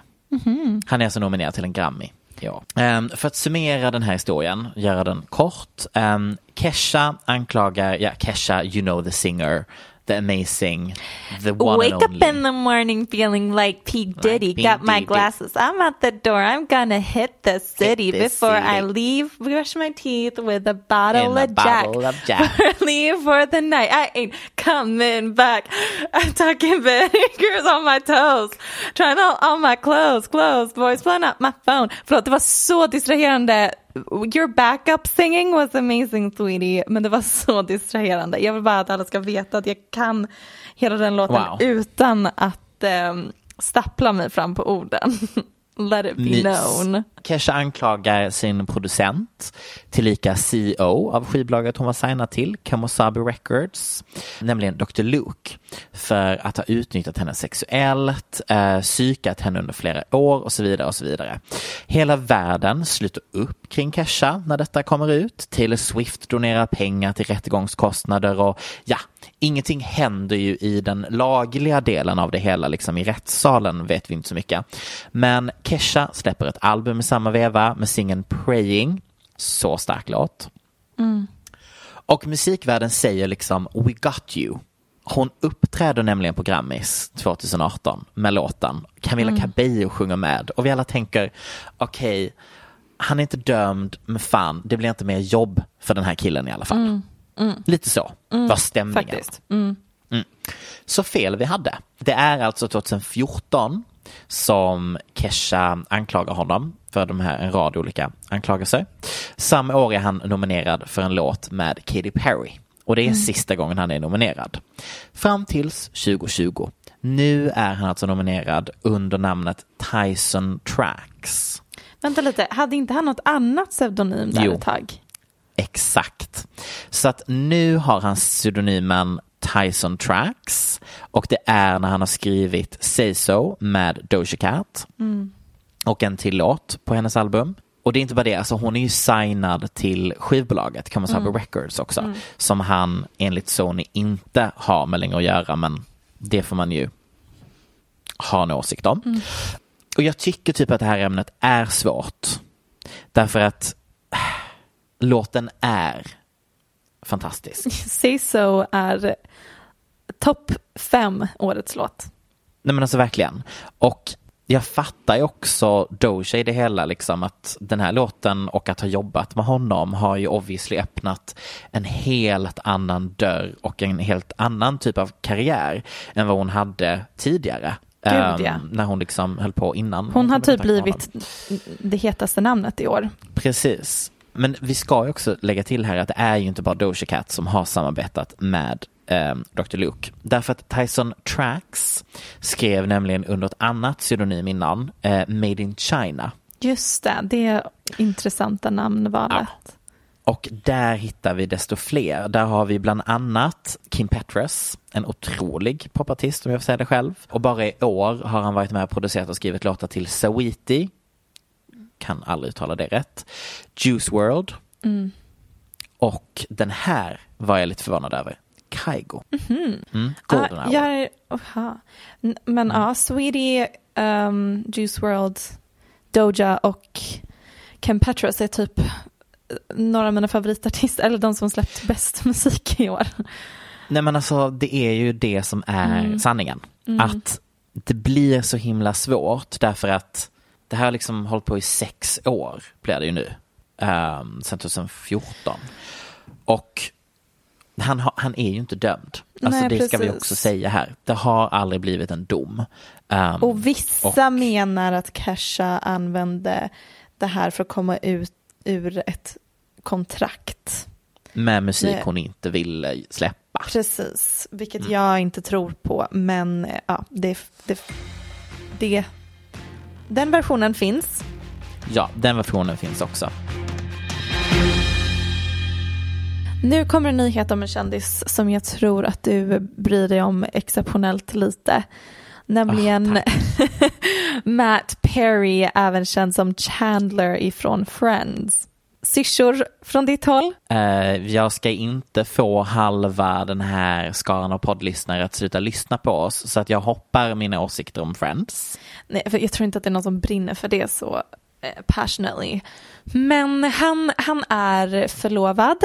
Han är alltså nominerad till en Grammy. Ja. Ehm, för att summera den här historien, göra den kort. Um, Kesha anklagar, ja Kesha, you know the singer, the amazing, the one Wake up in the morning feeling like P. Diddy. P. Got my Diddy. glasses. I'm out the door. I'm gonna hit the city the before I leave. Brush my teeth with a bottle, In a of, Jack. bottle of [laughs] Jack. leave for the night. I ain't coming back. I'm talking fingers on my toes. Trying on all my clothes, clothes. Boys pulling up my phone. Förlåt, det var så distraherande. Your backup singing was amazing, sweetie. Men det var så distraherande. Jag vill bara att alla ska veta att jag kan hela den låten Wow. utan att um, stappla mig fram på orden. [laughs] Let it be Mys. known. Kesha anklagar sin producent, tillika CEO av skivbolaget hon var signad till, Kamosabi Records, nämligen Dr. Luke, för att ha utnyttjat henne sexuellt, eh, psykat henne under flera år och så vidare och så vidare. Hela världen sluter upp kring Kesha när detta kommer ut. Taylor Swift donerar pengar till rättegångskostnader och ja, ingenting händer ju i den lagliga delen av det hela, liksom i rättssalen vet vi inte så mycket. Men Kesha släpper ett album med samma veva med singeln Praying, så stark låt. Mm. Och musikvärlden säger liksom We got you. Hon uppträder nämligen på Grammis 2018 med låten. Camilla mm. Cabello sjunger med och vi alla tänker okej, okay, han är inte dömd, men fan, det blir inte mer jobb för den här killen i alla fall. Mm. Mm. Lite så mm. var stämningen. Mm. mm. Så fel vi hade. Det är alltså 2014 som Kesha anklagar honom för de här en rad olika anklagelser. Samma år är han nominerad för en låt med Katy Perry och det är mm. sista gången han är nominerad. Fram tills 2020. Nu är han alltså nominerad under namnet Tyson Tracks. Vänta lite, hade inte han något annat pseudonym där jo. ett tag? Exakt. Så att nu har han pseudonymen Tyson Tracks och det är när han har skrivit Say So med Doja Cat mm. och en till låt på hennes album. Och det är inte bara det, alltså hon är ju signad till skivbolaget Kamosabe mm. Records också mm. som han enligt Sony inte har med längre att göra men det får man ju ha en åsikt om. Mm. Och jag tycker typ att det här ämnet är svårt därför att låten är fantastisk. Say So är topp fem årets låt. Nej men alltså verkligen. Och jag fattar ju också Doja i det hela, liksom att den här låten och att ha jobbat med honom har ju obviously öppnat en helt annan dörr och en helt annan typ av karriär än vad hon hade tidigare. Gud, ja. um, när hon liksom höll på innan. Hon har typ blivit det hetaste namnet i år. Precis. Men vi ska ju också lägga till här att det är ju inte bara Doja Cat som har samarbetat med eh, Dr. Luke. Därför att Tyson Tracks skrev nämligen under ett annat pseudonym innan, eh, Made in China. Just det, det är intressanta namnvalet. Ja. Och där hittar vi desto fler. Där har vi bland annat Kim Petras, en otrolig popartist om jag får säga det själv. Och bara i år har han varit med och producerat och skrivit låtar till Sawiti, kan aldrig uttala det rätt. Juice World. Mm. Och den här var jag lite förvånad över. Kaigo. Mm-hmm. Mm, Golden Hour. Jag, Men mm. ja, Sweetie, um, Juice World, Doja och Ken Petras är typ några av mina favoritartister, eller de som släppt bäst [laughs] musik i år. Nej men alltså det är ju det som är mm. sanningen. Mm. Att det blir så himla svårt därför att det här har liksom hållit på i sex år, blir det ju nu. Um, sen 2014. Och han, ha, han är ju inte dömd. Alltså Nej, det precis. ska vi också säga här. Det har aldrig blivit en dom. Um, och vissa och, menar att Kesha använde det här för att komma ut ur ett kontrakt. Med musik hon inte ville släppa. Precis, vilket mm. jag inte tror på. Men ja, det, det, det den versionen finns. Ja, den versionen finns också. Nu kommer en nyhet om en kändis som jag tror att du bryr dig om exceptionellt lite. Nämligen oh, [laughs] Matt Perry, även känd som Chandler ifrån Friends. Syrsor från ditt håll? Uh, jag ska inte få halva den här skaran av poddlyssnare att sluta lyssna på oss så att jag hoppar mina åsikter om Friends. Nej, för jag tror inte att det är någon som brinner för det så uh, passionately. Men han, han är förlovad.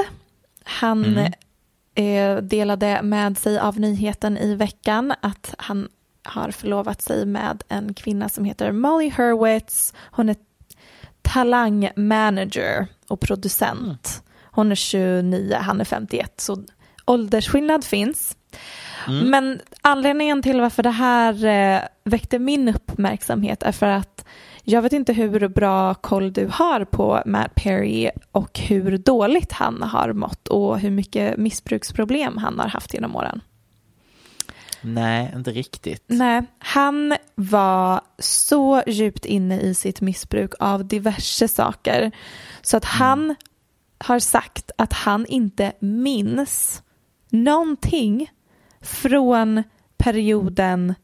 Han mm. uh, delade med sig av nyheten i veckan att han har förlovat sig med en kvinna som heter Molly Hurwitz. Hon är talangmanager och producent. Hon är 29, han är 51, så åldersskillnad finns. Mm. Men anledningen till varför det här eh, väckte min uppmärksamhet är för att jag vet inte hur bra koll du har på Matt Perry och hur dåligt han har mått och hur mycket missbruksproblem han har haft genom åren. Nej, inte riktigt. Nej, han var så djupt inne i sitt missbruk av diverse saker så att han har sagt att han inte minns någonting från perioden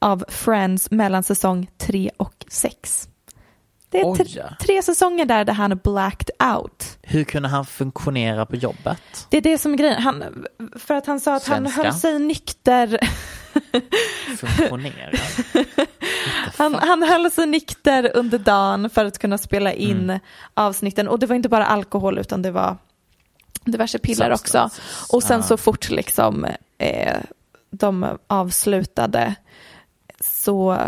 av Friends mellan säsong tre och sex. Det är tre, tre säsonger där, där han är blacked out. Hur kunde han funktionera på jobbet? Det är det som är grejen. Han, för att han sa att han Svenska. höll sig nykter. [laughs] Funktionera? [laughs] Han, han höll sig nykter under dagen för att kunna spela in Mm. avsnitten. Och det var inte bara alkohol utan det var diverse piller också. Och sen Ah. så fort liksom eh, de avslutade så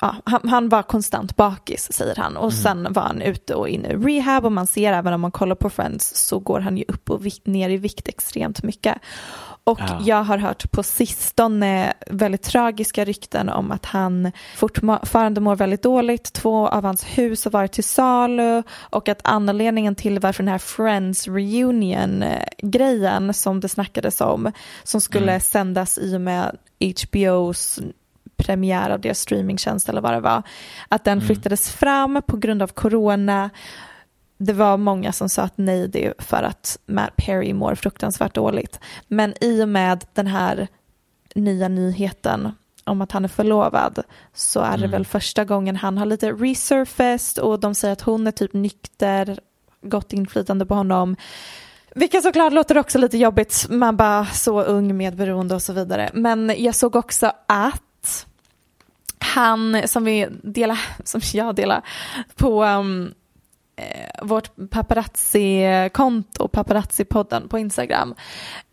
ja, han, han var konstant bakis säger han Mm. och sen var han ute och inne i rehab och man ser även om man kollar på Friends så går han ju upp och ner i vikt extremt mycket. Och Ja. jag har hört på sistone väldigt tragiska rykten om att han fortfarande mår väldigt dåligt. Två av hans hus har varit till salu och att anledningen till varför den här Friends reunion eh, grejen som det snackades om som skulle sändas i och med HBOs premiär av deras streamingtjänst eller vad det var. Att den flyttades fram på grund av corona. Det var många som sa att nej, det är för att Matt Perry mår fruktansvärt dåligt. Men i och med den här nya nyheten om att han är förlovad så är det väl första gången han har lite resurfaced och de säger att hon är typ nykter, gott inflytande på honom. Vilket såklart låter också lite jobbigt, man bara så ung med beroende och så vidare. Men jag såg också att han som vi delar, som jag delar på um, eh, vårt paparazzi-konto, paparazzi-podden på Instagram,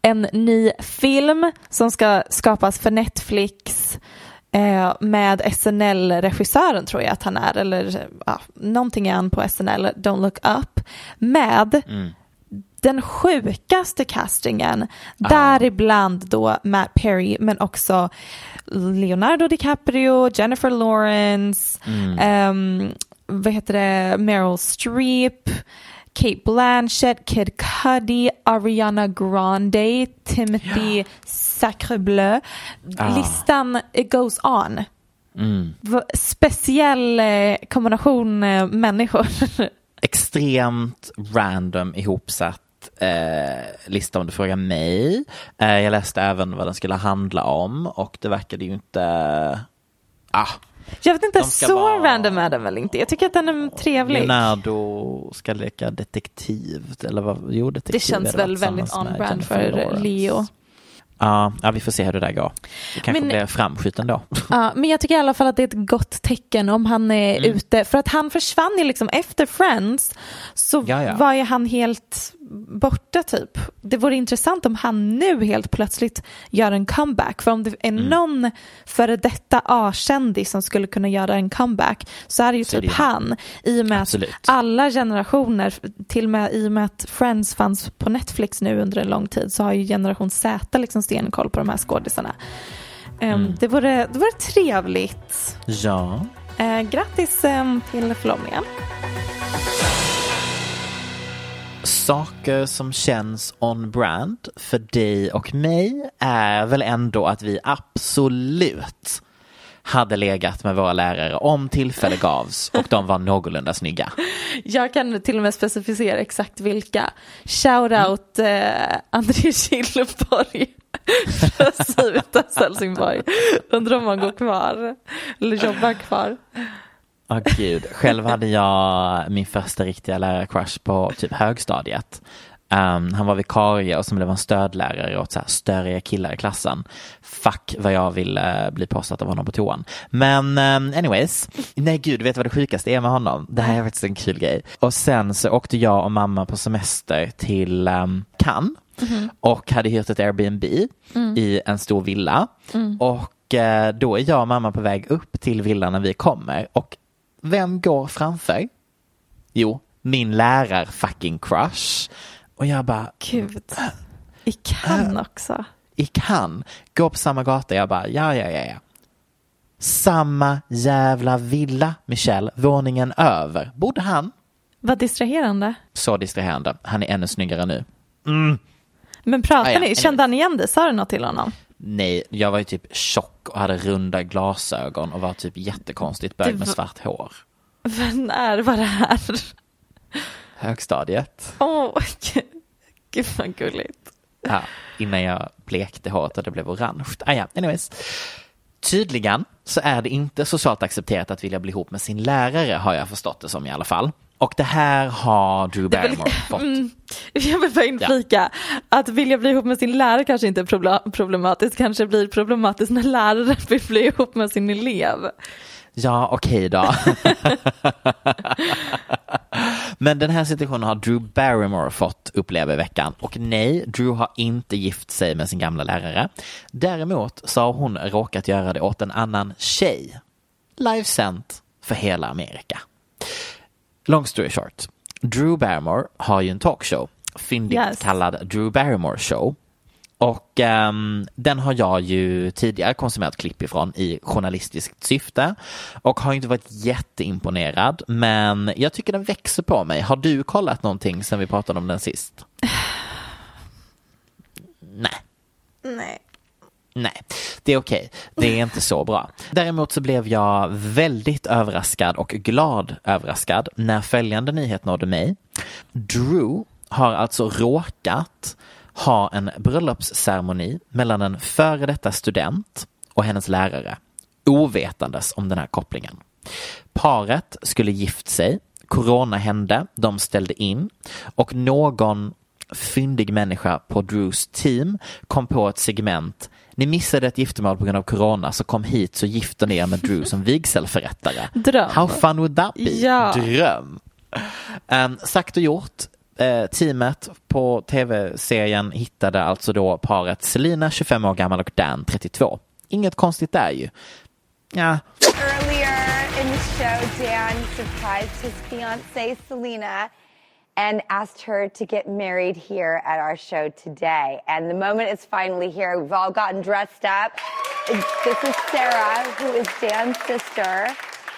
en ny film som ska skapas för Netflix eh, med SNL-regissören tror jag att han är, eller ja, någonting är han på SNL, Don't Look Up, med mm den sjukaste castingen, däribland då Matt Perry men också Leonardo DiCaprio, Jennifer Lawrence, ehm, vad heter det, Meryl Streep, Kate Blanchett, Kid Cudi, Ariana Grande, Timothy Sacrebleu. Listan it goes on. V- Speciell eh, kombination eh, människor. [laughs] Extremt random ihopsatt eh, lista om du frågar mig. Eh, jag läste även vad den skulle handla om och det verkade ju inte... Ah, Jag vet inte, så vara- random är den väl inte. Jag tycker att den är trevlig. Leonardo ska leka detektiv. Eller vad? Jo, detektiv Det känns väl väldigt on-brand för. Leo. Ja, ja, vi får se hur det där går. Det kanske Men- blir framskjuten då. Ja, men jag tycker i alla fall att det är ett gott tecken om han är Mm. ute. För att han försvann ju liksom efter Friends så Ja, ja. var ju han helt borta typ. Det vore intressant om han nu helt plötsligt gör en comeback. För om det är Mm. någon före detta A-kändis som skulle kunna göra en comeback så är det ju Så typ det han. I och med Absolut. att alla generationer, till och med i och med att Friends fanns på Netflix nu under en lång tid så har ju generation Z liksom stenkoll på de här skådisarna. Ehm, Mm. det, vore, det vore trevligt. Ja. Eh, grattis eh, till förlovningen. Saker som känns on-brand för dig och mig är väl ändå att vi absolut hade legat med våra lärare om tillfälle gavs och de var någorlunda snygga. Jag kan till och med specificera exakt vilka. Shoutout eh, André Killeborg från Civitas Helsingborg. Undrar om han går kvar eller jobbar kvar. Åh gud, själv hade jag min första riktiga lärarcrush på typ högstadiet. Um, han var vikarie och som blev en stödlärare åt så här störiga killar i klassen. Fuck vad jag ville bli påsatt av honom på toan. Men um, anyways, nej gud, vet du vad det sjukaste är med honom? Det här är faktiskt en kul grej. Och sen så åkte jag och mamma på semester till um, Cannes och hade hyrt ett Airbnb i en stor villa. Och eh, då är jag och mamma på väg upp till villan när vi kommer. Och vem går framför? Jo, min lärar fucking crush. Och jag bara, Gud. I Cannes också. i Cannes, går på samma gata. Jag bara, ja, ja, ja, ja. Samma jävla villa, Michelle, våningen över. Bodde han? Vad distraherande. Så distraherande. Han är ännu snyggare nu. Men pratar Ah, ja. ni, kände han igen dig? Sa du något till honom? Nej, jag var ju typ tjock och hade runda glasögon och var typ jättekonstigt bög med var- svart hår. Men när var det här? Högstadiet. Åh, gud, gud vad gulligt. Ja, innan jag blekte håret och det blev orange. Ah, ja, anyways. Tydligen så är det inte socialt accepterat att vilja bli ihop med sin lärare har jag förstått det som i alla fall. Och det här har Drew Barrymore fått. [laughs] Mm, jag vill bara inflika att vilja bli ihop med sin lärare kanske inte är proble- problematiskt, kanske blir problematiskt när läraren [laughs] vill bli ihop med sin elev. Ja, okej då. [laughs] Men den här situationen har Drew Barrymore fått uppleva i veckan. Och nej, Drew har inte gift sig med sin gamla lärare. Däremot så har hon råkat göra det åt en annan tjej. Livesänt för hela Amerika. Long story short. Drew Barrymore har ju en talkshow, fyndigt Yes. kallad Drew Barrymore show. Och ehm, den har jag ju tidigare konsumerat klipp ifrån i journalistiskt syfte och har inte varit jätteimponerad men jag tycker den växer på mig. Har du kollat någonting sen vi pratade om den sist? [sighs] Nej. Nej. Nej, det är okej. Det är inte så bra. Däremot så blev jag väldigt överraskad och glad överraskad när följande nyhet nådde mig. Drew har alltså råkat ha en bröllopsceremoni mellan en före detta student och hennes lärare, ovetandes om den här kopplingen. Paret skulle gift sig, corona hände, de ställde in och någon fyndig människa på Drews team kom på ett segment ni missade ett giftermål på grund av corona så kom hit så gifter ni er med Drew som vigselförrättare. [laughs] Dröm. How fun would that be? Ja. Dröm. Um, sagt och gjort. Eh, teamet på tv-serien hittade alltså då paret Selina 25 år gammal och Dan 32. Inget konstigt där ju. Ja, Earlier in the show, Dan surprised his fiancee Selena and asked her to get married here at our show today. And the moment is finally here. We've all gotten dressed up. This is Sarah, who is Dan's sister,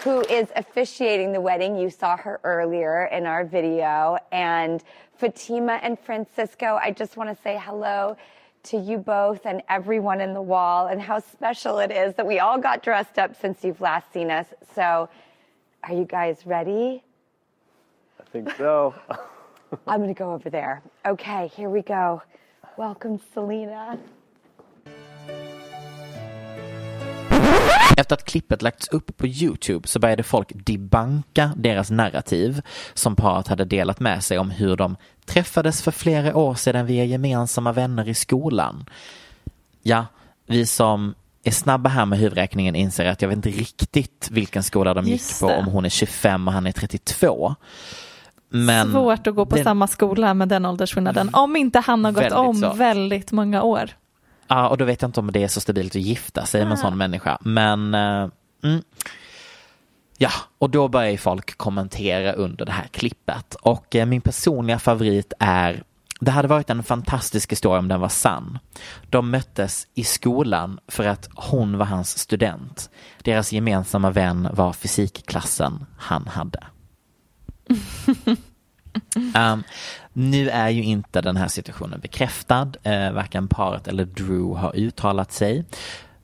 who is officiating the wedding. You saw her earlier in our video. And Fatima and Francisco, I just want to say hello to you both and everyone in the wall and how special it is that we all got dressed up since you've last seen us. So, are you guys ready? Think so. [laughs] I'm going to go over there. Okay, here we go. Welcome, Selena. Efter att klippet lagts upp på Youtube så började folk debanka deras narrativ som paret hade delat med sig om hur de träffades för flera år sedan via gemensamma vänner i skolan. Ja, vi som är snabba här med huvudräkningen inser att jag vet inte riktigt vilken skola de gick Just på det. om hon är 25 och han är 32. Men Svårt att gå på den- samma skola med den åldersskillnaden. Om inte han har gått om svårt. väldigt många år. Ja, och då vet jag inte om det är så stabilt att gifta sig med en sån människa. Men eh, mm. ja, och då börjar ju folk kommentera under det här klippet. Och eh, min personliga favorit är det hade varit en fantastisk historia om den var sann. De möttes i skolan för att hon var hans student. Deras gemensamma vän var fysikklassen han hade. Um, [laughs] nu är ju inte den här situationen bekräftad. Eh, varken paret eller Drew har uttalat sig.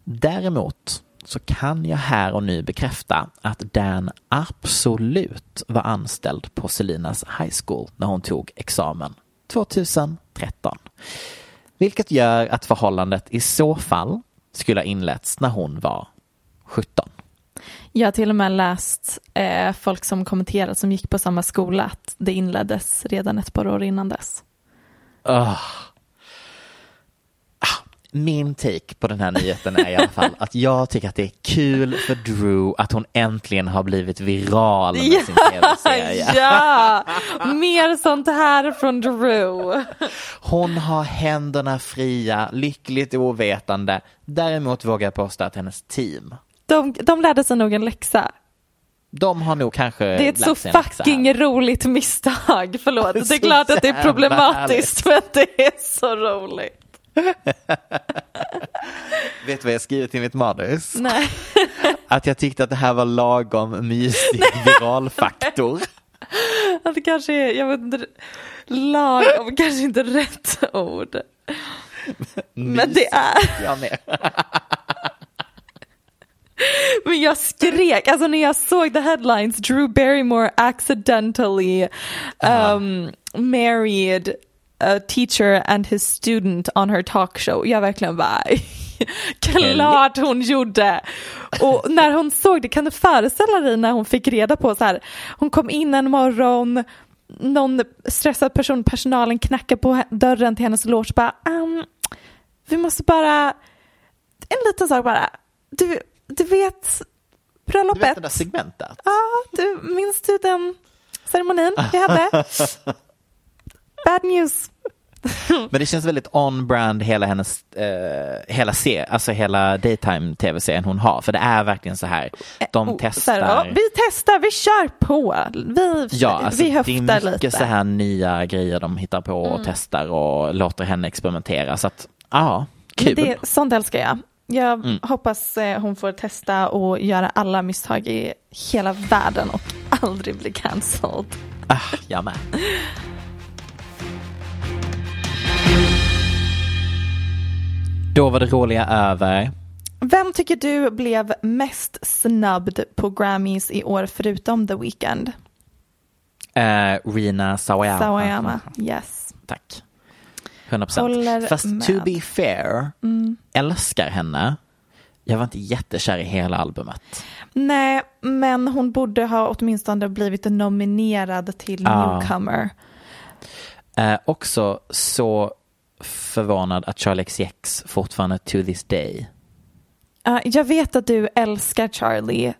Däremot så kan jag här och nu bekräfta att Dan absolut var anställd på Selinas High School när hon tog examen 2013. Vilket gör att förhållandet i så fall skulle ha inletts när hon var 17. Jag har till och med läst eh, folk som kommenterat som gick på samma skola att det inleddes redan ett par år innan dess. Ah, Min take på den här nyheten är i alla fall att jag tycker att det är kul för Drew att hon äntligen har blivit viral med sin tv-serie. [laughs] ja, mer sånt här från Drew. Hon har händerna fria, lyckligt ovetande. Däremot vågar jag påstå att hennes team, De, de lärde sig nog en läxa. de har nog kanske Det är ett så fucking roligt misstag. Förlåt, det är klart att det är problematiskt men det är så roligt. [laughs] Vet du vad jag skrivit i mitt manus? Nej. [laughs] Att jag tyckte att det här var lagom mysig viralfaktor. [laughs] Att det kanske är, jag vet inte, lagom kanske inte rätt ord. Men det är... Jag med. [laughs] Men jag skrek, alltså när jag såg the headlines, Drew Barrymore accidentally um, married a teacher and his student on her talk show. Jag verkligen bara, [laughs] klart hon gjorde. Och [laughs] när hon såg det, kan du föreställa dig när hon fick reda på så här, hon kom in en morgon, någon stressad person, personalen knackar på dörren till hennes loge bara, um, vi måste bara, en liten sak bara, du, du vet Du bröllopet? vet det där segmentet? Ja, du, minns du den ceremonin vi hade? [laughs] Bad news. Men det känns väldigt on-brand hela hennes, eh, hela se, alltså hela daytime tv-serien hon har. För det är verkligen så här, de Oh, testar. här, ja, vi testar, vi kör på. Vi, Ja, alltså vi det är höftar mycket lite. Mm. så här nya grejer de hittar på och testar och låter henne experimentera. Så att, ja, kul. Det, sånt älskar jag. Jag Mm. hoppas eh, hon får testa och göra alla misstag i hela världen och aldrig bli cancelled. Ah, jag med. Då var det roliga över. Vem tycker du blev mest snubbed på Grammys i år förutom The Weeknd? Eh, Rina Sawayama. Sawayama, yes. Tack. 100 Håller procent. Fast med. to be fair, älskar henne. Jag var inte jättekär i hela albumet. Nej, men hon borde ha åtminstone blivit nominerad till Ja. Newcomer. Eh, också så förvånad att Charlie XCX fortfarande to this day. Uh, jag vet att du älskar Charlie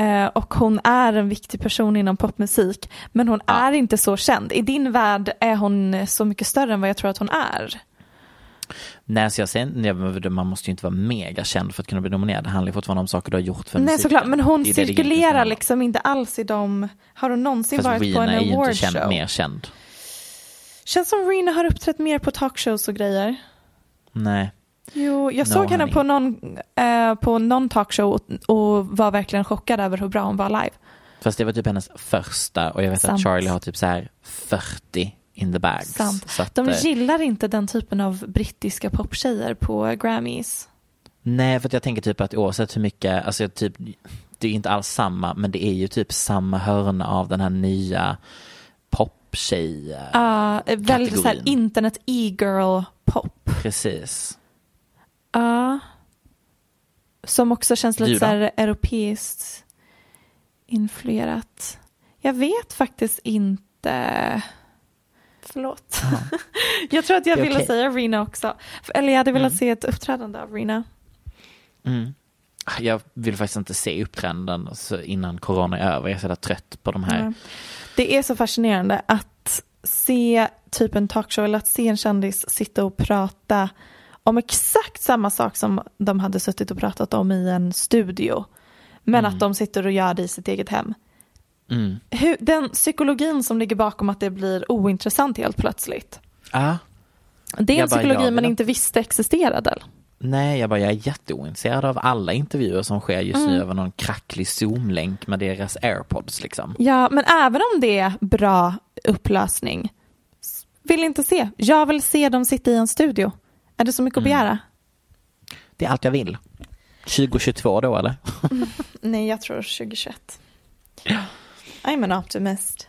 uh, och hon är en viktig person inom popmusik men hon är inte så känd. I din värld är hon så mycket större än vad jag tror att hon är. Nej, så jag säger, man måste ju inte vara mega känd för att kunna bli nominerad. Det handlar ju fortfarande om saker du har gjort för Nej musiken. såklart, men hon Det är det cirkulerar liksom inte alls i de, har hon någonsin Fast varit på Rina en är ju inte award känd, show? mer känd. Känns som Rina har uppträtt mer på talkshows och grejer. Nej. Jo, jag No, såg henne honey. på någon, eh, på någon talkshow och, och var verkligen chockad över hur bra hon var live. Fast det var typ hennes första och jag vet Sant. att Charlie har typ så här 40 in the bags. Att, De eh, gillar inte den typen av brittiska poptjejer på Grammys. Nej, för att jag tänker typ att oavsett hur mycket, alltså typ, det är inte alls samma, men det är ju typ samma hörna av den här nya poptjej. Ja, väldigt så här internet e-girl pop. Precis. Ja. Som också känns lite så här europeiskt influerat. Jag vet faktiskt inte. Förlåt. [laughs] jag tror att jag ville okej. säga Rina också. Eller jag hade velat se ett uppträdande av Rina. Mm. Jag vill faktiskt inte se uppträdanden innan corona är över. Jag är så trött på de här. Ja. Det är så fascinerande att se typ en talkshow eller att se en kändis sitta och prata om exakt samma sak som de hade suttit och pratat om i en studio. Men att de sitter och gör det i sitt eget hem. Mm. Hur, den psykologin som ligger bakom att det blir ointressant helt plötsligt. Ah, Det är en Jag bara, psykologi man inte visste existerade. nej, jag bara, jag är jätteointresserad av alla intervjuer som sker just Mm. nu över någon kracklig zoom-länk med deras airpods liksom. Ja, men även om det är bra upplösning. Vill inte se. Jag vill se dem sitta i en studio. Är det så mycket att begära? Det är allt jag vill. 2022 då eller? [laughs] Nej, jag tror 2021. I'm an optimist.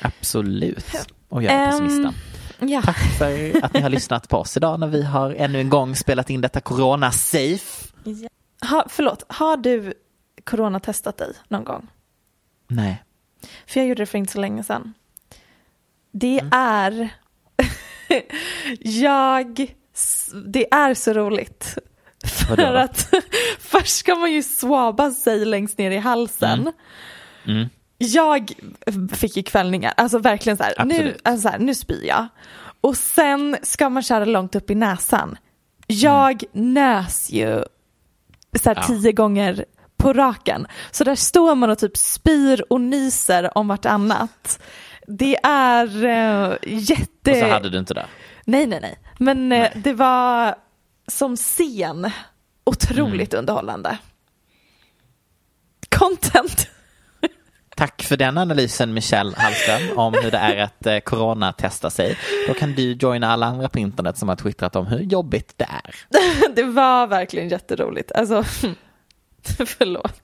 Absolut. Och jag är Ehm, pessimisten. Ja. Tack för att ni har lyssnat på oss idag när vi har ännu en gång spelat in detta corona-safe. Ha, förlåt, har du coronatestat dig någon gång? Nej. För jag gjorde det för inte så länge sedan. Det Mm. är... [laughs] jag... Det är så roligt. För att [laughs] först ska man ju swaba sig längst ner i halsen. Mm. Jag fick ju kvällningar, alltså verkligen så här, nu, alltså så här, nu spyr jag. Och sen ska man köra långt upp i näsan. Jag nös ju så här Ja. tio gånger på raken. Så där står man och typ spyr och nyser om vartannat. Det är uh, jätte... Och så hade du inte det. Nej, nej, nej. Men eh, Nej. det var som scen otroligt Mm. underhållande. Content. [laughs] Tack för den analysen Michelle Hallström om hur det är att eh, coronatesta sig. Då kan du joina alla andra på internet som har twittrat om hur jobbigt det är. [laughs] det var verkligen jätteroligt. Alltså, [laughs] förlåt.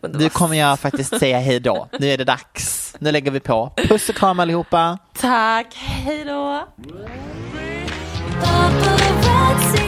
Nu kommer jag faktiskt säga hej då. Nu är det dags. Nu lägger vi på. Puss och kram allihopa. Tack, hej då. atop red sea.